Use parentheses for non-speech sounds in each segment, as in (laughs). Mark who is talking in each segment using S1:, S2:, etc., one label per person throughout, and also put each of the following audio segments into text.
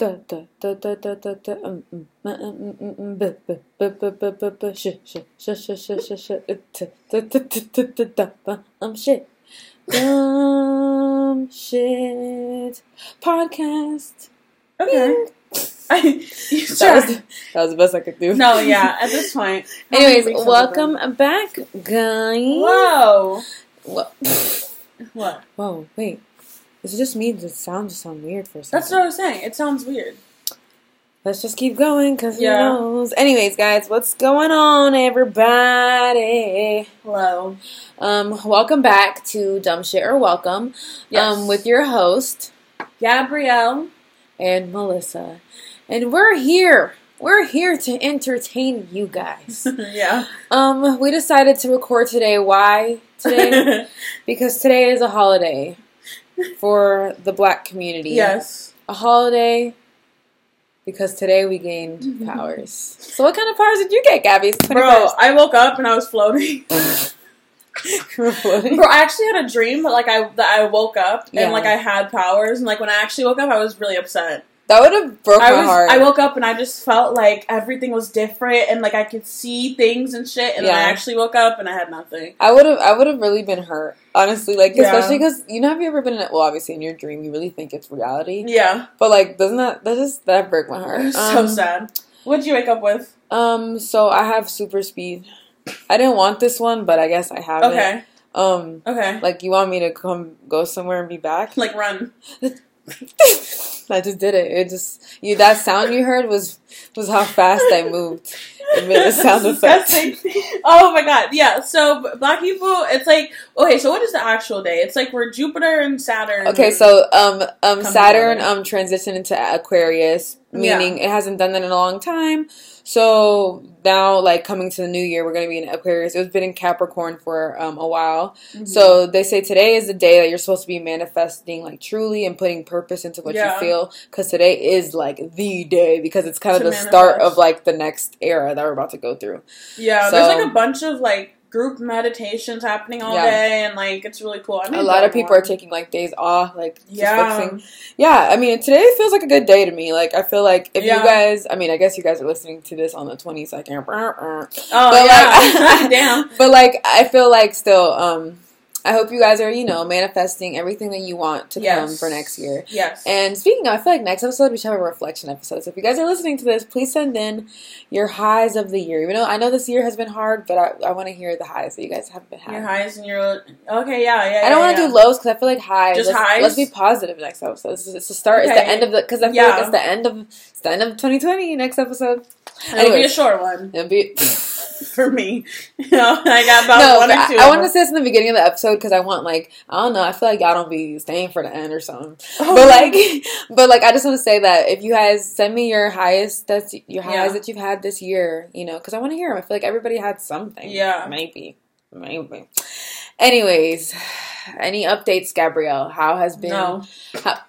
S1: da da da da da da da um um uh, um um um b b b b b b b sh sh sh sh sh sh sh uh, t t t t t t da um shit dumb shit podcast.
S2: Okay. I,
S1: That was that was the best I could do.
S2: no, yeah. At this point.
S1: Anyways,
S2: weeks has it
S1: welcome back, guys.
S2: Whoa.
S1: Whoa.
S2: What?
S1: Whoa, wait. Is it just me? Does it sound just sound weird for a second?
S2: That's what I was saying. It sounds weird.
S1: Let's just keep going, cause
S2: Yeah.
S1: who knows? Anyways, guys, what's going on, everybody?
S2: Hello.
S1: Um, welcome back to Dumb Shit or Welcome.
S2: Yes.
S1: Um, with your host
S2: Gabrielle.
S1: and Melissa, and we're here. We're here to entertain you guys. (laughs)
S2: yeah.
S1: um, we decided to record today. Why today? (laughs) because today is a holiday for the Black community.
S2: yes.
S1: a holiday because today we gained (laughs) powers. So what kind of powers did you get, Gabby?
S2: Bro, I woke up and I was floating.
S1: You (laughs) were floating.
S2: Bro, I actually had a dream, but like I that I woke up
S1: Yeah.
S2: and like I had powers, and like when I actually woke up, I was really upset.
S1: That would have broke
S2: I
S1: my
S2: was
S1: heart.
S2: I woke up and I just felt like everything was different, and like I could see things and shit. And then
S1: Yeah.
S2: I actually woke up and I had nothing.
S1: I would have. I would have really been hurt, honestly. Like,
S2: Yeah.
S1: especially because you know, have you ever been in? A well, obviously, in your dream, you really think it's reality,
S2: Yeah,
S1: but like, doesn't that that just that broke my heart?
S2: was (laughs) so
S1: Um,
S2: sad. What'd you wake up with?
S1: Um, so I have super speed. I didn't want this one, but I guess I have
S2: Okay,
S1: it. Um,
S2: okay,
S1: like you want me to come go somewhere and be back?
S2: like run. (laughs) (laughs)
S1: I just did it. It just you that sound you heard was was how fast I moved. It made a sound (laughs) effect.
S2: Oh my god, yeah. So black people, it's like okay. So what is the actual day? It's like we're Jupiter and Saturn.
S1: Okay, so um um Saturn
S2: together.
S1: um transitioned into Aquarius,
S2: Yeah.
S1: meaning it hasn't done that in a long time. So now, like coming to the new year, we're gonna be in Aquarius. It's been in Capricorn for um a while.
S2: Mhm.
S1: So they say today is the day that you're supposed to be manifesting like truly and putting purpose into what
S2: Yeah.
S1: you feel. Because today is like the day because it's kind of
S2: To
S1: the start of like the next era that we're about to go through.
S2: yeah,
S1: so-
S2: there's like a bunch of like group meditations happening all
S1: Yeah.
S2: day, and like it's really cool. I
S1: A
S2: made
S1: lot of people are taking like days off, like just
S2: Yeah.
S1: focusing. Yeah, I mean today feels like a good day to me. Like I feel like if
S2: Yeah.
S1: you guys, I mean I guess you guys are listening to this on the twenty second, but
S2: Oh
S1: like,
S2: yeah, (laughs) damn. (laughs)
S1: but like I feel like still, um, I hope you guys are you know manifesting everything that you want to come for next year.
S2: Yes.
S1: And speaking of, I feel like next episode we should have a reflection episode. So if you guys are listening to this, please send in your highs of the year. Even though I know this year has been hard, but I, I want to hear the highs that you guys have been having.
S2: your highs and your okay, yeah, yeah.
S1: I don't
S2: yeah,
S1: want to
S2: yeah.
S1: do lows because I feel like highs.
S2: Just
S1: let's,
S2: highs?
S1: Let's be positive next episode. It's, it's the start. It's the end of the because I feel
S2: Yeah.
S1: like it's the end of it's the end of 2020. Next episode.
S2: It'll be a short one
S1: It'll be. (laughs) (laughs)
S2: for me. (laughs) You know, I got about
S1: no,
S2: one or two.
S1: I, I want to say this in the beginning of the episode because I want like I don't know. I feel like y'all don't be staying for the end or something. (laughs)
S2: Oh,
S1: But like, but like, I just want to say that if you guys send me your highest, that's your highs
S2: Yeah.
S1: that you've had this year, you know, because I want to hear them. I feel like everybody had something.
S2: Yeah.
S1: maybe, maybe. Anyways, any updates, Gabrielle? How has been?
S2: no,
S1: How-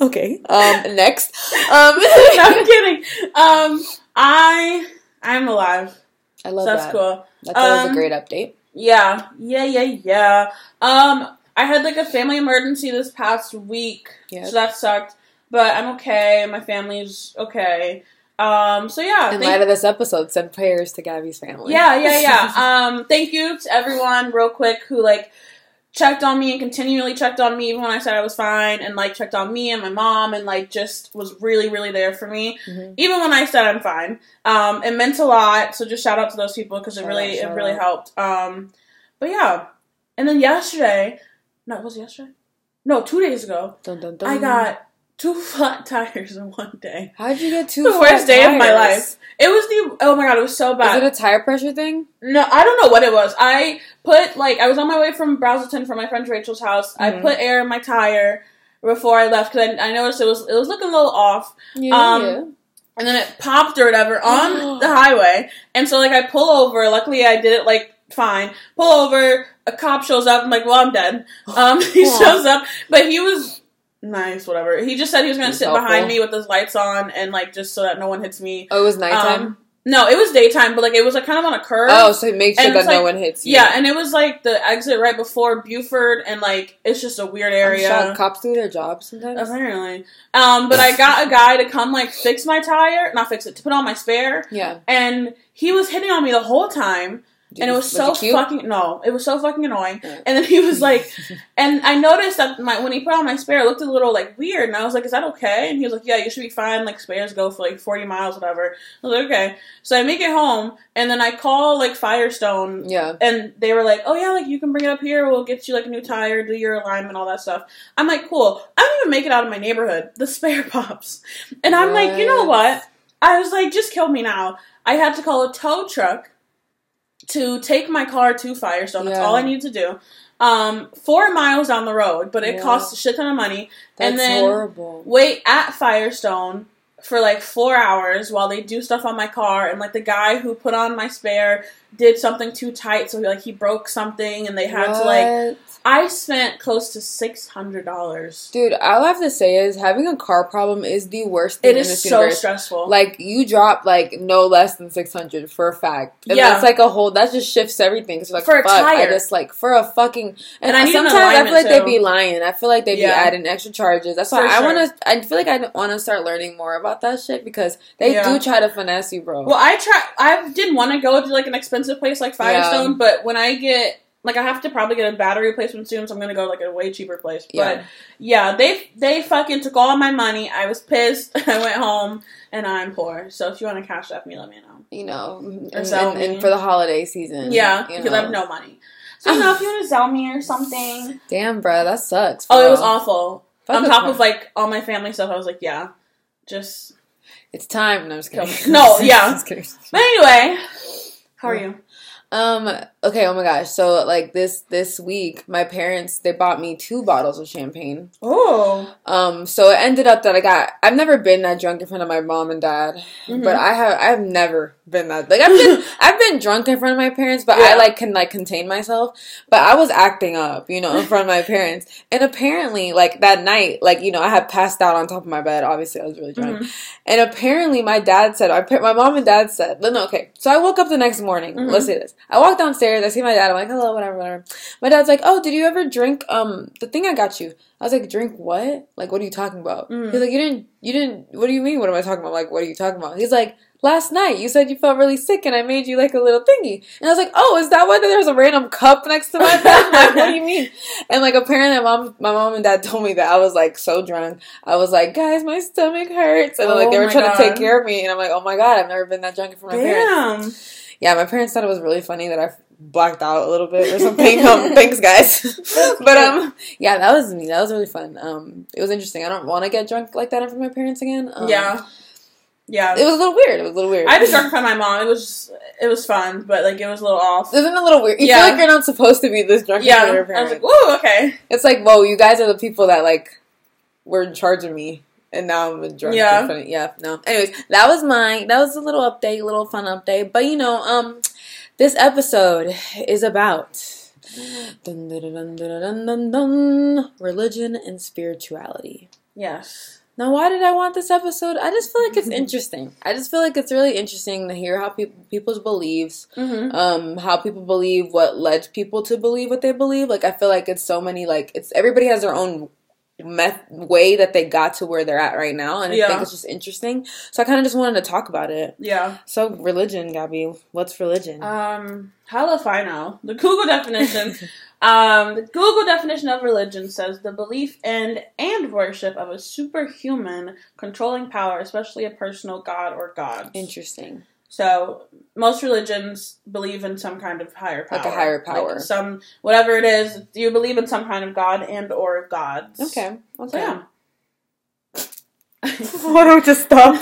S1: okay. Um. Next. Um.
S2: no, I'm kidding. Um, I I'm alive.
S1: I
S2: So
S1: love
S2: that's
S1: that.
S2: cool.
S1: That's always
S2: Um,
S1: a great update.
S2: Yeah, yeah, yeah, yeah. Um, I had like a family emergency this past week, so that sucked. But I'm okay. My family's okay. Um, so yeah,
S1: In
S2: thank-
S1: light of this episode, send prayers to Gabby's family.
S2: yeah, yeah, yeah. (laughs) um, thank you to everyone, real quick, who like checked on me and continually checked on me even when I said I was fine, and like checked on me and my mom, and like just was really, really there for me,
S1: Mhm.
S2: even when I said I'm fine. Um, it meant a lot. So just shout out to those people because it really,
S1: out,
S2: it really
S1: out.
S2: helped. Um, but yeah, and then yesterday, no, it was yesterday? No, two days ago,
S1: Dun, dun, dun.
S2: I got two (laughs) flat tires in one day.
S1: How'd you get two? (laughs)
S2: The worst day of my life. It was the oh my god, it was so bad.
S1: Is it a tire pressure thing?
S2: No, I don't know what it was. I put like I was on my way from Braselton from my friend Rachel's house. I
S1: Mhm.
S2: put air in my tire before I left because I, I noticed it was it was looking a little off,
S1: Yeah.
S2: Um,
S1: yeah.
S2: and then it popped or whatever on (gasps) the highway. And so like I pull over. Luckily, I did it like fine. Pull over. A cop shows up. I'm like, well, I'm dead. Um, (laughs) he shows up, but he was nice. Whatever. He just said he was gonna
S1: He's
S2: sit
S1: helpful.
S2: behind me with his lights on and like just so that no one hits me.
S1: Oh, it was nighttime.
S2: Um, No, it was daytime, but like it was like kind of on a curve.
S1: Oh, so make sure that
S2: it's
S1: no one hits you.
S2: yeah, and it was like the exit right before Buford, and like it's just a weird area.
S1: Cops do their job sometimes.
S2: Apparently, um, but I got a guy to come like fix my tire, not fix it, to put on my spare,
S1: Yeah.
S2: and he was hitting on me the whole time, and it was, so fucking no, it was so fucking annoying.
S1: Yeah.
S2: And then he was like, (laughs) and I noticed that my when he put on my spare, it looked a little like weird, and I was like, "Is that okay?" And he was like, "Yeah, you should be fine. Like spares go for like forty miles, whatever." I was like, "Okay." So I make it home, and then I call like Firestone,
S1: Yeah.
S2: and they were like, "Oh yeah, like you can bring it up here. We'll get you like a new tire, do your alignment, all that stuff." I'm like, "Cool." I don't even make it out of my neighborhood. (laughs) The spare pops, and I'm like, "You know
S1: what?"
S2: I was like, "Just kill me now." I had to call a tow truck to take my car to Firestone. That's
S1: Yeah.
S2: all I need to do. Um, four miles down the road, but it
S1: Yeah.
S2: costs a shit ton of money.
S1: That's
S2: and then
S1: horrible.
S2: wait at Firestone for like four hours while they do stuff on my car and like the guy who put on my spare did something too tight so he like he broke something and they had to like
S1: What?
S2: I spent close to six hundred dollars.
S1: Dude, all I have to say is having a car problem is the worst thing
S2: It is so
S1: universe.
S2: stressful.
S1: Like you drop like no less than six hundred for a fact, and
S2: Yeah.
S1: that's like a whole that just shifts everything. Cause like
S2: For a
S1: fuck, I
S2: tire.
S1: just like for a fucking and,
S2: And I
S1: sometimes I feel like they be lying. I feel like they
S2: Yeah.
S1: be adding extra charges. That's why
S2: For
S1: I
S2: sure.
S1: want to. I feel like I want to start learning more about that shit because they
S2: Yeah.
S1: do try to finesse you, bro.
S2: well, I try. I didn't want to go to like an expensive place like Firestone, but when I get like I have to probably get a battery replacement soon, so I'm gonna go like a way cheaper place.
S1: Yeah.
S2: But yeah, they they fucking took all my money. I was pissed. (laughs) I went home and I'm poor. So if you want to cash app me, let me know.
S1: you know,
S2: Or
S1: and,
S2: sell
S1: and, and for the holiday season,
S2: Yeah,
S1: you
S2: because I have no money. So you know, if you want to sell me or something.
S1: Damn, bro, that sucks.
S2: Oh, it was awful.
S1: Fuck
S2: On top of like all my family stuff, I was like, yeah, just.
S1: it's time. No, I'm just kidding.
S2: No, (laughs) yeah. But anyway, how are you?
S1: Um. Okay. Oh my gosh. So like this this week, my parents they bought me two bottles of champagne.
S2: Oh,
S1: Um. So it ended up that I got. I've never been that drunk in front of my mom and dad,
S2: Mm-hmm.
S1: but I have. I've never been that. Like I've been. (laughs) I've been drunk in front of my parents, but
S2: Yeah.
S1: I like can like contain myself. But I was acting up, you know, in front of my parents. And apparently, like that night, like you know, I had passed out on top of my bed. Obviously, I was really drunk.
S2: Mhm.
S1: And apparently, my dad said, I, my mom and dad said, no, okay. So I woke up the next morning.
S2: Mhm.
S1: Let's say this. I walk downstairs. I see my dad. I'm like, hello, whatever, whatever. My dad's like, oh, did you ever drink um the thing I got you? I was like, drink what? Like, what are you talking about?
S2: Mhm.
S1: He's like, you didn't, you didn't. What do you mean? What am I talking about? Like, what are you talking about? He's like. Last night you said you felt really sick and I made you like a little thingy. And I was like, Oh, is that why there's a random cup next to my bed? like, what do you mean? (laughs) And like apparently my mom my mom and dad told me that I was like so drunk. I was like, guys, my stomach hurts. And like they
S2: Oh
S1: were trying to take care of me and I'm like, Oh my god, I've never been that drunk of my parents. Yeah, my parents thought it was really funny that I blacked out a little bit or something. um, (laughs) thanks guys. but um yeah, that was me. That was really fun. Um it was interesting. I don't want to get drunk like that in front of my parents again. Um,
S2: yeah, yeah.
S1: It was a little weird. It was a little weird.
S2: I was drunk in front of my mom. It was just, it was fun, but like it was a little off.
S1: Isn't it a little weird? You
S2: Yeah.
S1: feel like you're not supposed to be this drunk in
S2: Yeah,
S1: front of your parents.
S2: I was like, whoa, okay.
S1: It's like, whoa, you guys are the people that like were in charge of me, and now I'm a drunk.
S2: Yeah.
S1: of- yeah. No. Anyways, that was mine. That was a little update, a little fun update. But you know, um, this episode is about dun, dun, dun, religion and spirituality.
S2: Yes.
S1: Now, why did I want this episode? I just feel like it's interesting. I just feel like it's really interesting to hear how people people's beliefs
S2: Mm-hmm.
S1: um how people believe what led people to believe what they believe like i feel like it's so many like it's everybody has their own meth- way that they got to where they're at right now and i think it's just interesting so i kind of just wanted to talk about it
S2: Yeah.
S1: so religion gabby what's religion
S2: Um, how if I know? The Google definition. (laughs) um, the Google definition of religion says the belief in and worship of a superhuman controlling power, especially a personal god or gods.
S1: interesting
S2: So most religions believe in some kind of higher power,
S1: Like a higher power.
S2: some whatever it is. You believe in some kind of god and or gods.
S1: okay okay
S2: So yeah. (laughs) (laughs)
S1: why don't we just stop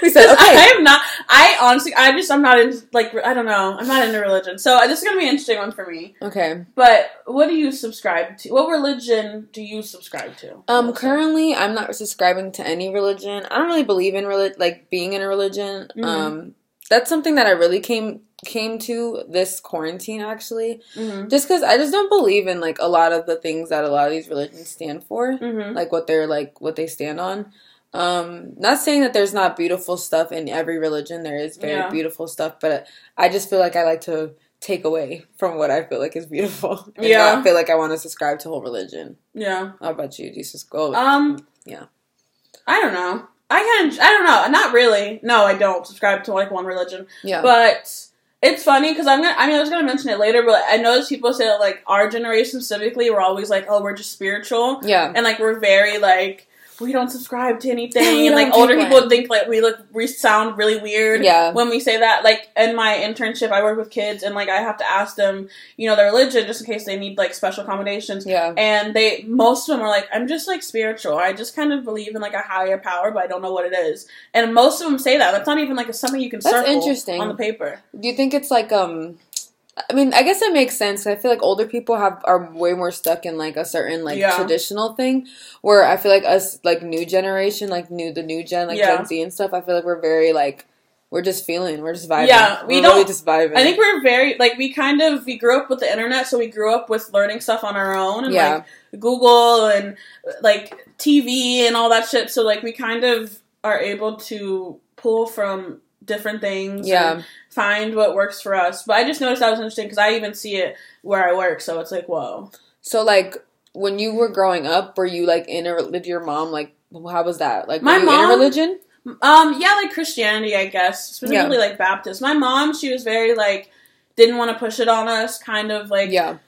S1: we said okay
S2: I am not. I honestly, I just, I'm not in. like, I don't know. I'm not into religion, so this is gonna be an interesting one for me.
S1: okay
S2: But what do you subscribe to? What religion do you subscribe to?
S1: um currently i'm not subscribing to any religion i don't really believe in relig- like being in a religion
S2: Mhm.
S1: um that's something that i really came came to this quarantine actually
S2: hmm
S1: just because I just don't believe in like a lot of the things that a lot of these religions stand for,
S2: hmm
S1: like what they're like what they stand on. Um, not saying that there's not beautiful stuff in every religion. There is very
S2: Yeah.
S1: beautiful stuff, but I just feel like I like to take away from what I feel like is beautiful. (laughs) And
S2: Yeah.
S1: i feel like I want to subscribe to whole religion.
S2: Yeah.
S1: How about you? Do you?
S2: Um.
S1: Yeah.
S2: I don't know. I kind of. I don't know. Not really. No, I don't subscribe to like one religion.
S1: yeah.
S2: But it's funny because I'm gonna. I mean, I was gonna mention it later, but I noticed people say that like our generation specifically, we're always like, oh, we're just spiritual,
S1: yeah.
S2: and like we're very like we don't subscribe to anything, (laughs) and like older people
S1: it.
S2: think like we look we sound really weird.
S1: Yeah.
S2: When we say that, like in my internship, I work with kids, and like I have to ask them, you know, their religion just in case they need like special accommodations.
S1: Yeah.
S2: And they, most of them are like, I'm just like spiritual. I just kind of believe in like a higher power, but I don't know what it is. And most of them say that. That's not even like something you can
S1: That's
S2: circle
S1: interesting.
S2: on the paper.
S1: Do you think it's like um? I mean, I guess it makes sense. I feel like older people have are way more stuck in like a certain like
S2: Yeah.
S1: traditional thing, where I feel like us like new generation, like new the new gen, like
S2: Yeah.
S1: Gen Z and stuff. I feel like we're very like we're just feeling, we're just vibing.
S2: Yeah, we
S1: we're
S2: don't-
S1: really just vibing.
S2: I think we're very like we kind of we grew up with the internet, so we grew up with learning stuff on our own and
S1: Yeah.
S2: like Google and like TV and all that shit. So like we kind of are able to pull from different things.
S1: Yeah.
S2: and find what works for us. But I just noticed that was interesting because I even see it where I work. So it's like whoa.
S1: so. Like when you were growing up, were you like in a did your mom like how was that like?
S2: My
S1: were you in
S2: mom-
S1: a religion?
S2: Um, yeah, like Christianity, I guess. Specifically like Baptist. My mom, she was very like didn't want to push it on us, kind of like
S1: Yeah,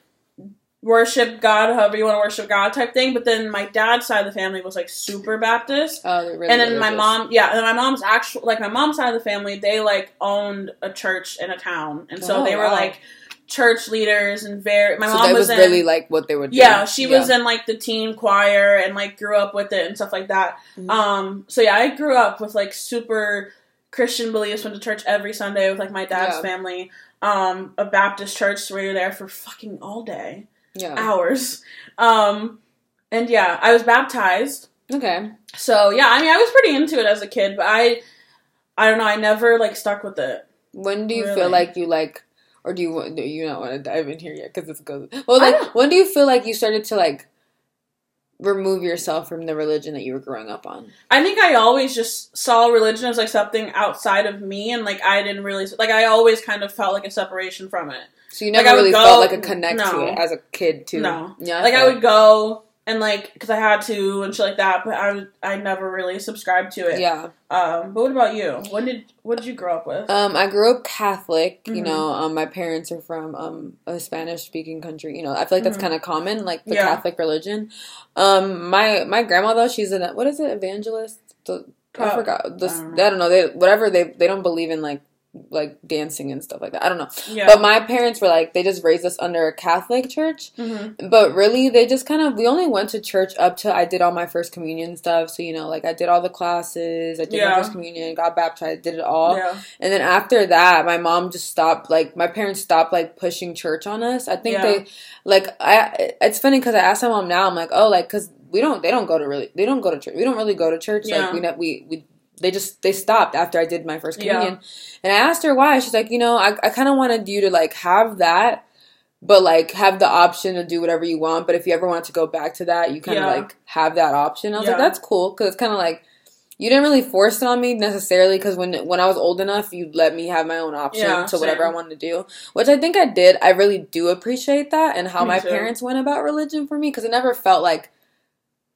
S2: worship God, however you want to worship God type thing. But then my dad's side of the family was like super Baptist.
S1: oh, really
S2: and then my mom, yeah, and my mom's actual, like my mom's side of the family, they like owned a church in a town, and so
S1: Oh,
S2: they were
S1: wow.
S2: like church leaders and very. My
S1: so
S2: mom
S1: that
S2: was,
S1: was
S2: in,
S1: really like what they were do.
S2: yeah, she was in like the teen choir and like grew up with it and stuff like that.
S1: Mhm.
S2: Um, so yeah, I grew up with like super Christian beliefs. Went to church every Sunday with like my dad's
S1: Yeah.
S2: family. Um, a Baptist church where you're there for fucking all day,
S1: yeah.
S2: hours. Um, and yeah, I was baptized.
S1: Okay.
S2: So yeah, I mean, I was pretty into it as a kid, but I, I don't know, I never like stuck with it.
S1: When do you
S2: Really?
S1: feel like you like, or do you do you not want to dive in here yet? Because it's goes. Well, like when do you feel like you started to like remove yourself from the religion that you were growing up on?
S2: I think I always just saw religion as like something outside of me, and like I didn't really like. I always kind of felt like a separation from it.
S1: So you never
S2: I would
S1: really
S2: go-
S1: felt like a connect to it as a kid too.
S2: No.
S1: Yeah.
S2: Like I would go and like because I had to and shit like that, but I I never really subscribed to it.
S1: Yeah.
S2: Um. But what about you? When did what did you grow up with?
S1: Um, I grew up Catholic. You
S2: Mhm.
S1: know, um, my parents are from um a Spanish speaking country. You know, I feel like that's
S2: Mhm.
S1: kind of common, like the
S2: Yeah.
S1: Catholic religion. Um, my my grandma though, she's an what is it, evangelist? The, I
S2: Oh,
S1: forgot. The,
S2: I
S1: I,
S2: don't
S1: don't know. They whatever they they don't believe in like like dancing and stuff like that. I don't know.
S2: yeah.
S1: But my parents were like they just raised us under a Catholic church.
S2: Mm-hmm.
S1: But really, they just kind of we only went to church up to I did all my first communion stuff. So you know, like I did all the classes, I did
S2: Yeah.
S1: my first communion, got baptized, did it all.
S2: Yeah.
S1: And then after that, my mom just stopped. Like my parents stopped like pushing church on us. I think they like I. It's funny because I asked my mom now. I'm like, oh, like because we don't. They don't go to really. They don't go to church. We don't really go to church.
S2: Yeah.
S1: Like we we we. They just they stopped after I did my first
S2: Yeah.
S1: communion, and I asked her why. She's like, you know, I I kind of wanted you to like have that, but like have the option to do whatever you want. But if you ever want to go back to that, you kind of
S2: Yeah.
S1: like have that option. I was like, that's cool because it's kind of like you didn't really force it on me necessarily because when when I was old enough, you let me have my own option
S2: Yeah,
S1: to whatever
S2: same.
S1: I wanted to do, which I think I did. I really do appreciate that and how
S2: Me
S1: my
S2: too.
S1: parents went about religion for me because it never felt like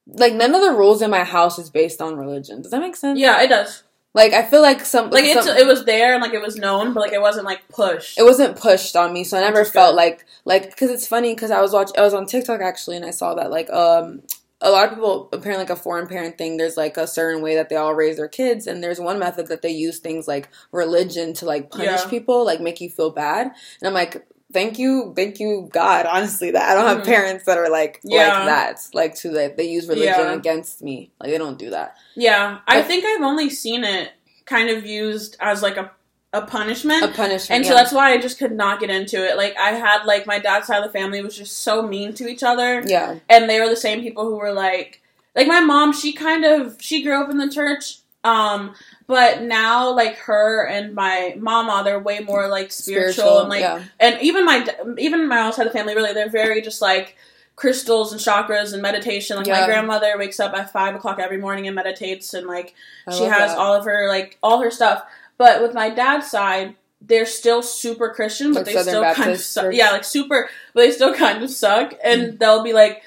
S1: like none of the rules in my house is based on religion. Does that make sense?
S2: Yeah, it does.
S1: Like I feel like some
S2: Like it's
S1: some-
S2: it was there and like it was known, but like it wasn't like pushed.
S1: it wasn't pushed on me, so I never felt
S2: good.
S1: like like because it's funny because I was watching I was on TikTok actually and I saw that like um a lot of people apparently like a foreign parent thing there's like a certain way that they all raise their kids and there's one method that they use things like religion to like punish
S2: Yeah.
S1: people like make you feel bad and I'm like thank you thank you God honestly that I don't have
S2: Mhm.
S1: parents that are like
S2: Yeah.
S1: like that like to like they use religion
S2: Yeah.
S1: against me like they don't do that
S2: yeah, I think I've only seen it kind of used as like a a punishment.
S1: a punishment
S2: and so
S1: yeah.
S2: that's why I just could not get into it. Like I had like my dad's side of the family was just so mean to each other.
S1: yeah
S2: and they were the same people who were like like my mom she kind of she grew up in the church um but now like her and my mama they're way more like spiritual, and like
S1: yeah
S2: and even my even my outside of the family really they're very just like crystals and chakras and meditation. Like
S1: Yeah.
S2: my grandmother wakes up at five o'clock every morning and meditates, and like
S1: I
S2: she has
S1: that.
S2: all of her like all her stuff. But with my dad's side, they're still super Christian, but
S1: Like
S2: they
S1: Southern
S2: still kind of suck.
S1: church?
S2: Yeah, like super, but they still kind of suck. And
S1: Mm.
S2: they'll be like,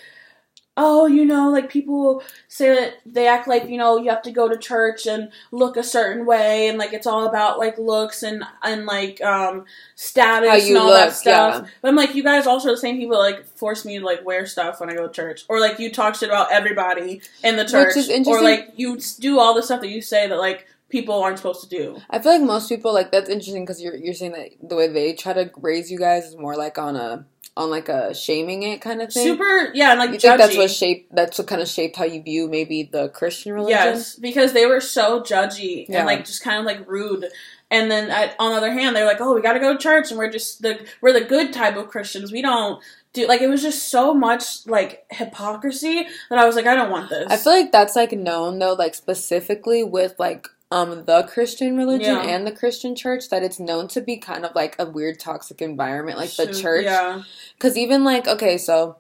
S2: "Oh, you know, like people say that they act like you know you have to go to church and look a certain way, and like it's all about like looks and and like um status and all that stuff."
S1: yeah.
S2: But I'm like, you guys also are the same people that, like force me to like wear stuff when I go to church, or like you talk shit about everybody in the church,
S1: is
S2: or like you do all the stuff that you say that like people aren't supposed to do.
S1: I feel like most people like that's interesting because you're you're saying that the way they try to raise you guys is more like on a on like a shaming it kind of thing.
S2: Super, yeah, and like
S1: you
S2: judgy.
S1: think that's what shaped that's what kind of shaped how you view maybe the Christian religion?
S2: Yes, because they were so judgy
S1: Yeah.
S2: and like just kind of like rude. And then I, on the other hand, they're like, "Oh, we got to go to church, and we're just the we're the good type of Christians. We don't do like it was just so much like hypocrisy that I was like, I don't want this.
S1: I feel like that's like known though, like specifically with like um the Christian religion
S2: Yeah.
S1: and the Christian church that it's known to be kind of like a weird toxic environment, like the church.
S2: Yeah,
S1: Because even like okay, so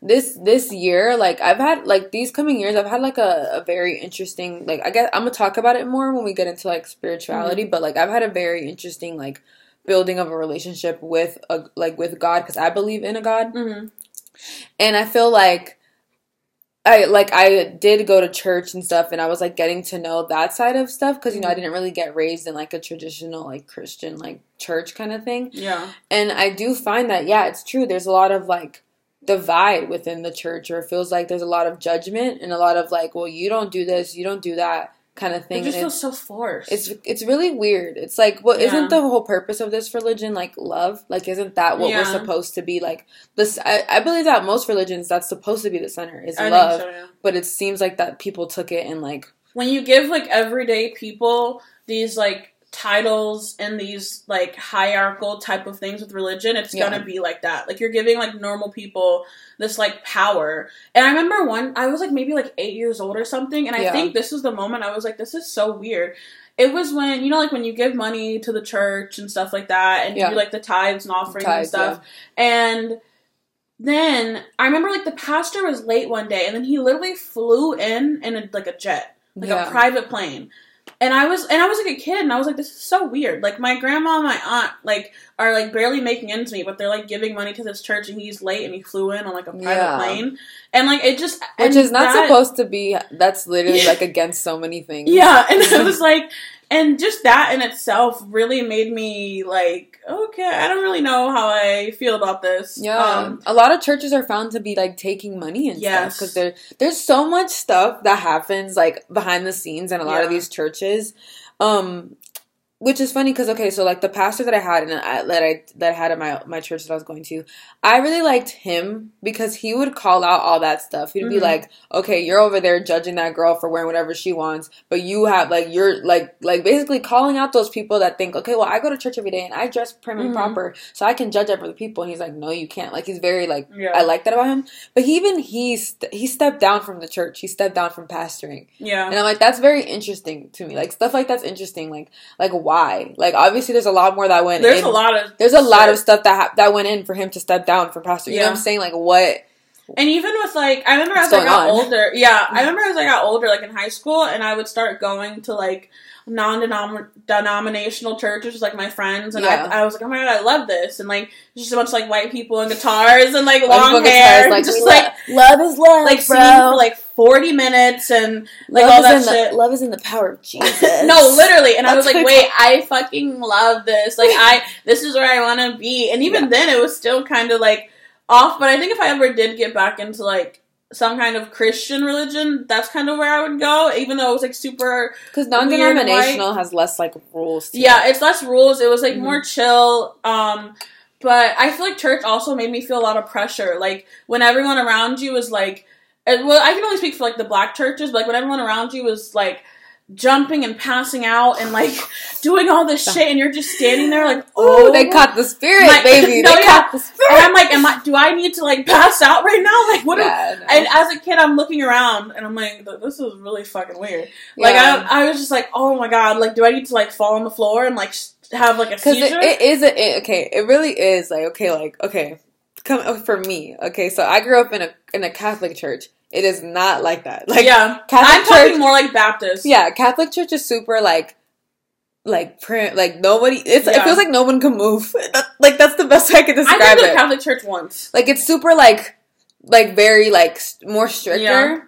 S1: this this year, like I've had like these coming years, I've had like a, a very interesting like I guess I'm gonna talk about it more when we get into like spirituality,
S2: Mm-hmm.
S1: but like I've had a very interesting like building of a relationship with a like with God because I believe in a God.
S2: hmm
S1: And I feel like I like I did go to church and stuff and I was like getting to know that side of stuff because you know I
S2: Mm-hmm.
S1: didn't really get raised in like a traditional like Christian like church kind of thing.
S2: yeah,
S1: And I do find that yeah, it's true there's a lot of like divide within the church or it feels like there's a lot of judgment and a lot of like well you don't do this, you don't do that kind of thing.
S2: it
S1: just
S2: feels so forced.
S1: it's it's really weird. It's like well,
S2: Yeah.
S1: not the whole purpose of this religion like love? Like isn't that what
S2: Yeah.
S1: we're supposed to be like this I, I believe that most religions that's supposed to be the center is
S2: I
S1: love.
S2: so. Yeah.
S1: But it seems like that people took it and like
S2: when you give like everyday people these like titles and these like hierarchical type of things with religion it's
S1: Yeah.
S2: gonna be like that like you're giving like normal people this like power and i remember one i was like maybe like eight years old or something and i
S1: Yeah.
S2: think this is the moment i was like this is so weird it was when you know like when you give money to the church and stuff like that and
S1: Yeah.
S2: you do like the tithes and offerings and
S1: Tithes,
S2: stuff and then I remember like the pastor was late one day and then he literally flew in in a, like a jet, like a private plane. And I was and I was like a kid and I was like this is so weird. Like my grandma and my aunt like are like barely making ends meet, but they're like giving money to this church and he's late and he flew in on like a private
S1: Yeah.
S2: plane. And like it just
S1: which is not
S2: that-
S1: supposed to be that's literally (laughs) like against so many things.
S2: Yeah, and (laughs) it was like and just that in itself really made me like, okay, I don't really know how I feel about this.
S1: Yeah,
S2: Um,
S1: a lot of churches are found to be like taking money and stuff
S2: Yes.
S1: because there there's so much stuff that happens like behind the scenes in a lot of these churches, um, which is funny because okay, so like the pastor that I had and that I that I had at my my church that I was going to, I really liked him because he would call out all that stuff. He'd be
S2: Mhm.
S1: like, okay, you're over there judging that girl for wearing whatever she wants, but you have like you're like like basically calling out those people that think, okay, well I go to church every day and I dress prim and
S2: Mhm.
S1: proper, so I can judge other people. And he's like, no, you can't. Like he's very like
S2: Yeah.
S1: I like that about him. But he even he st- he stepped down from the church. He stepped down from pastoring,
S2: yeah.
S1: and I'm like, that's very interesting to me. Like stuff like that's interesting. Like like why? Like obviously there's a lot more that went.
S2: There's
S1: in.
S2: a lot of
S1: There's a lot
S2: shit.
S1: of stuff that ha- that went in for him to step down from pastor. You know what I'm saying? Like what?
S2: And even with like, I remember
S1: What's
S2: as I got
S1: on?
S2: older, yeah, I mm-hmm. remember as I got older, like in high school, and I would start going to like non-denominational churches like my friends, and
S1: Yeah.
S2: I, I was like, oh my god, I love this, and like just a bunch of like white people and guitars and like long hair,
S1: guitars,
S2: just
S1: we
S2: like
S1: love is love,
S2: like singing for like forty minutes and like
S1: love
S2: all that shit.
S1: The, love is in the power of Jesus. (laughs)
S2: No, literally, and I was like, "Wait, I fucking love this! Like, I this is where I want to be." And even
S1: Yeah.
S2: then, it was still kind of like off. But I think if I ever did get back into like some kind of Christian religion, that's kind of where I would go. Even though it was like super,
S1: because non-denominational has less like rules. To
S2: yeah,
S1: it.
S2: it's less rules. It was like
S1: Mhm.
S2: more chill. Um, but I feel like church also made me feel a lot of pressure. Like when everyone around you was like, well, I can only speak for like the black churches, but like when everyone around you was like jumping and passing out and like (laughs) doing all this shit, and you're just standing there like,
S1: Oh,
S2: oh,
S1: they caught the spirit,
S2: My-
S1: baby. (laughs)
S2: No,
S1: they
S2: yeah.
S1: caught the spirit.
S2: And I'm like, am I? Do I need to like pass out right now? Like, what? am-
S1: Yeah, no.
S2: and as a kid, I'm looking around and I'm like, this is really fucking weird. Like,
S1: Yeah.
S2: I, I was just like, oh my god, like, do I need to like fall on the floor and like have like a
S1: Because
S2: seizure?
S1: it, it is a, it, okay. It really is like okay, like okay. come for me. Okay, so I grew up in a in a Catholic church. It is not like that. Like
S2: yeah,
S1: Catholic
S2: I'm talking
S1: church-
S2: more like Baptist.
S1: yeah, Catholic church is super like like print like nobody it's it feels like no one can move. That- (laughs) like that's the best way I can
S2: I've
S1: describe
S2: been to
S1: it.
S2: the Catholic church once.
S1: like it's super like like very like more stricter.
S2: Yeah.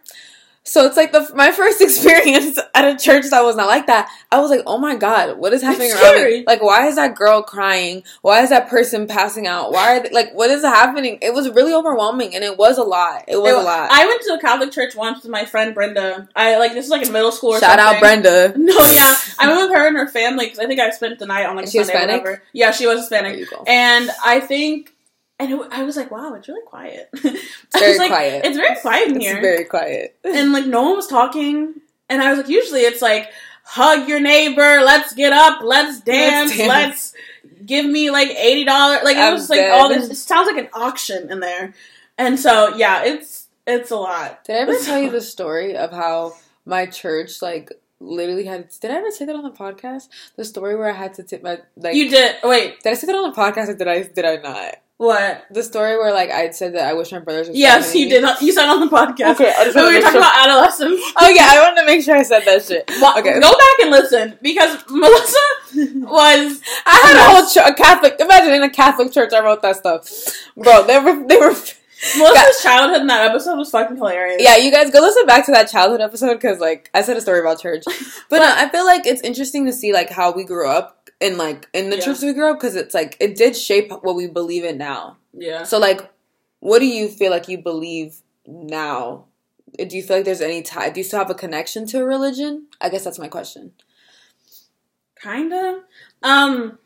S1: So it's like the my first (laughs) experience at a church that was not like that. I was like, oh my god, what is happening
S2: It's
S1: around
S2: scary.
S1: me? Like, why is that girl crying? Why is that person passing out? Why are they, like what is happening? It was really overwhelming, and it was a lot. It was
S2: It-
S1: a lot.
S2: I went to a Catholic church once with my friend Brenda. I like this is like in middle school or
S1: Shout
S2: something.
S1: out Brenda. (laughs)
S2: No, yeah, I went with her and her family because I think I spent the night on like a Sunday or
S1: Hispanic?
S2: whatever. Yeah, she was Hispanic, and I think, and it, I was like, wow, it's really quiet. (laughs)
S1: It's very
S2: like,
S1: quiet.
S2: It's very quiet in
S1: It's
S2: here,
S1: very quiet.
S2: and like no one was talking. And I was like, usually it's like hug your neighbor, let's get up, let's dance,
S1: dance.
S2: let's give me like eighty dollars. Like it was like all this. It sounds like an auction in there. And so yeah, it's it's a lot.
S1: Did I ever (laughs) tell you the story of how my church like literally had? Did I ever say that on the podcast? The story where I had to tip my like.
S2: you did wait
S1: did I say that on the podcast or did I? Did I not?
S2: What?
S1: The story where like I said that I wish my brothers. Were
S2: Yes, you did. You said on the podcast.
S1: Okay, I just
S2: we were talking
S1: make
S2: about adolescence. (laughs)
S1: Oh yeah, I wanted to make sure I said that shit.
S2: Well,
S1: Okay.
S2: Go back and listen because Melissa (laughs) was.
S1: I had a whole ch- a Catholic. Imagine in a Catholic church, I wrote that stuff, bro. They were they were. (laughs)
S2: Melissa's childhood in that episode was fucking hilarious.
S1: Yeah, you guys go listen back to that childhood episode because like I said a story about church, but no, I feel like it's interesting to see like how we grew up and like in the
S2: Yeah.
S1: church we grew up because it's like it did shape what we believe in now.
S2: Yeah.
S1: So like, what do you feel like you believe now? Do you feel like there's any tie? Do you still have a connection to a religion? I guess that's my question.
S2: Kinda. Um,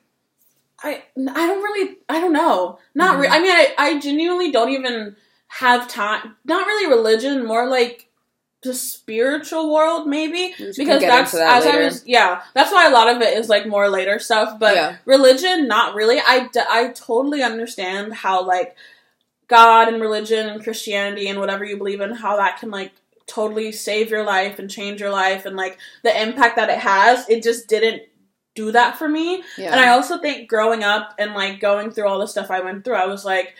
S2: I I don't really I don't know. Not re-
S1: Mhm.
S2: I mean I I genuinely don't even have time. Not really religion, more like the spiritual world maybe because that's
S1: that
S2: as I was yeah that's why a lot of it is like more later stuff but
S1: Yeah.
S2: religion not really I, d- I totally understand how like God and religion and Christianity and whatever you believe in how that can like totally save your life and change your life and like the impact that it has it just didn't do that for me
S1: Yeah.
S2: and I also think growing up and like going through all the stuff I went through, I was like,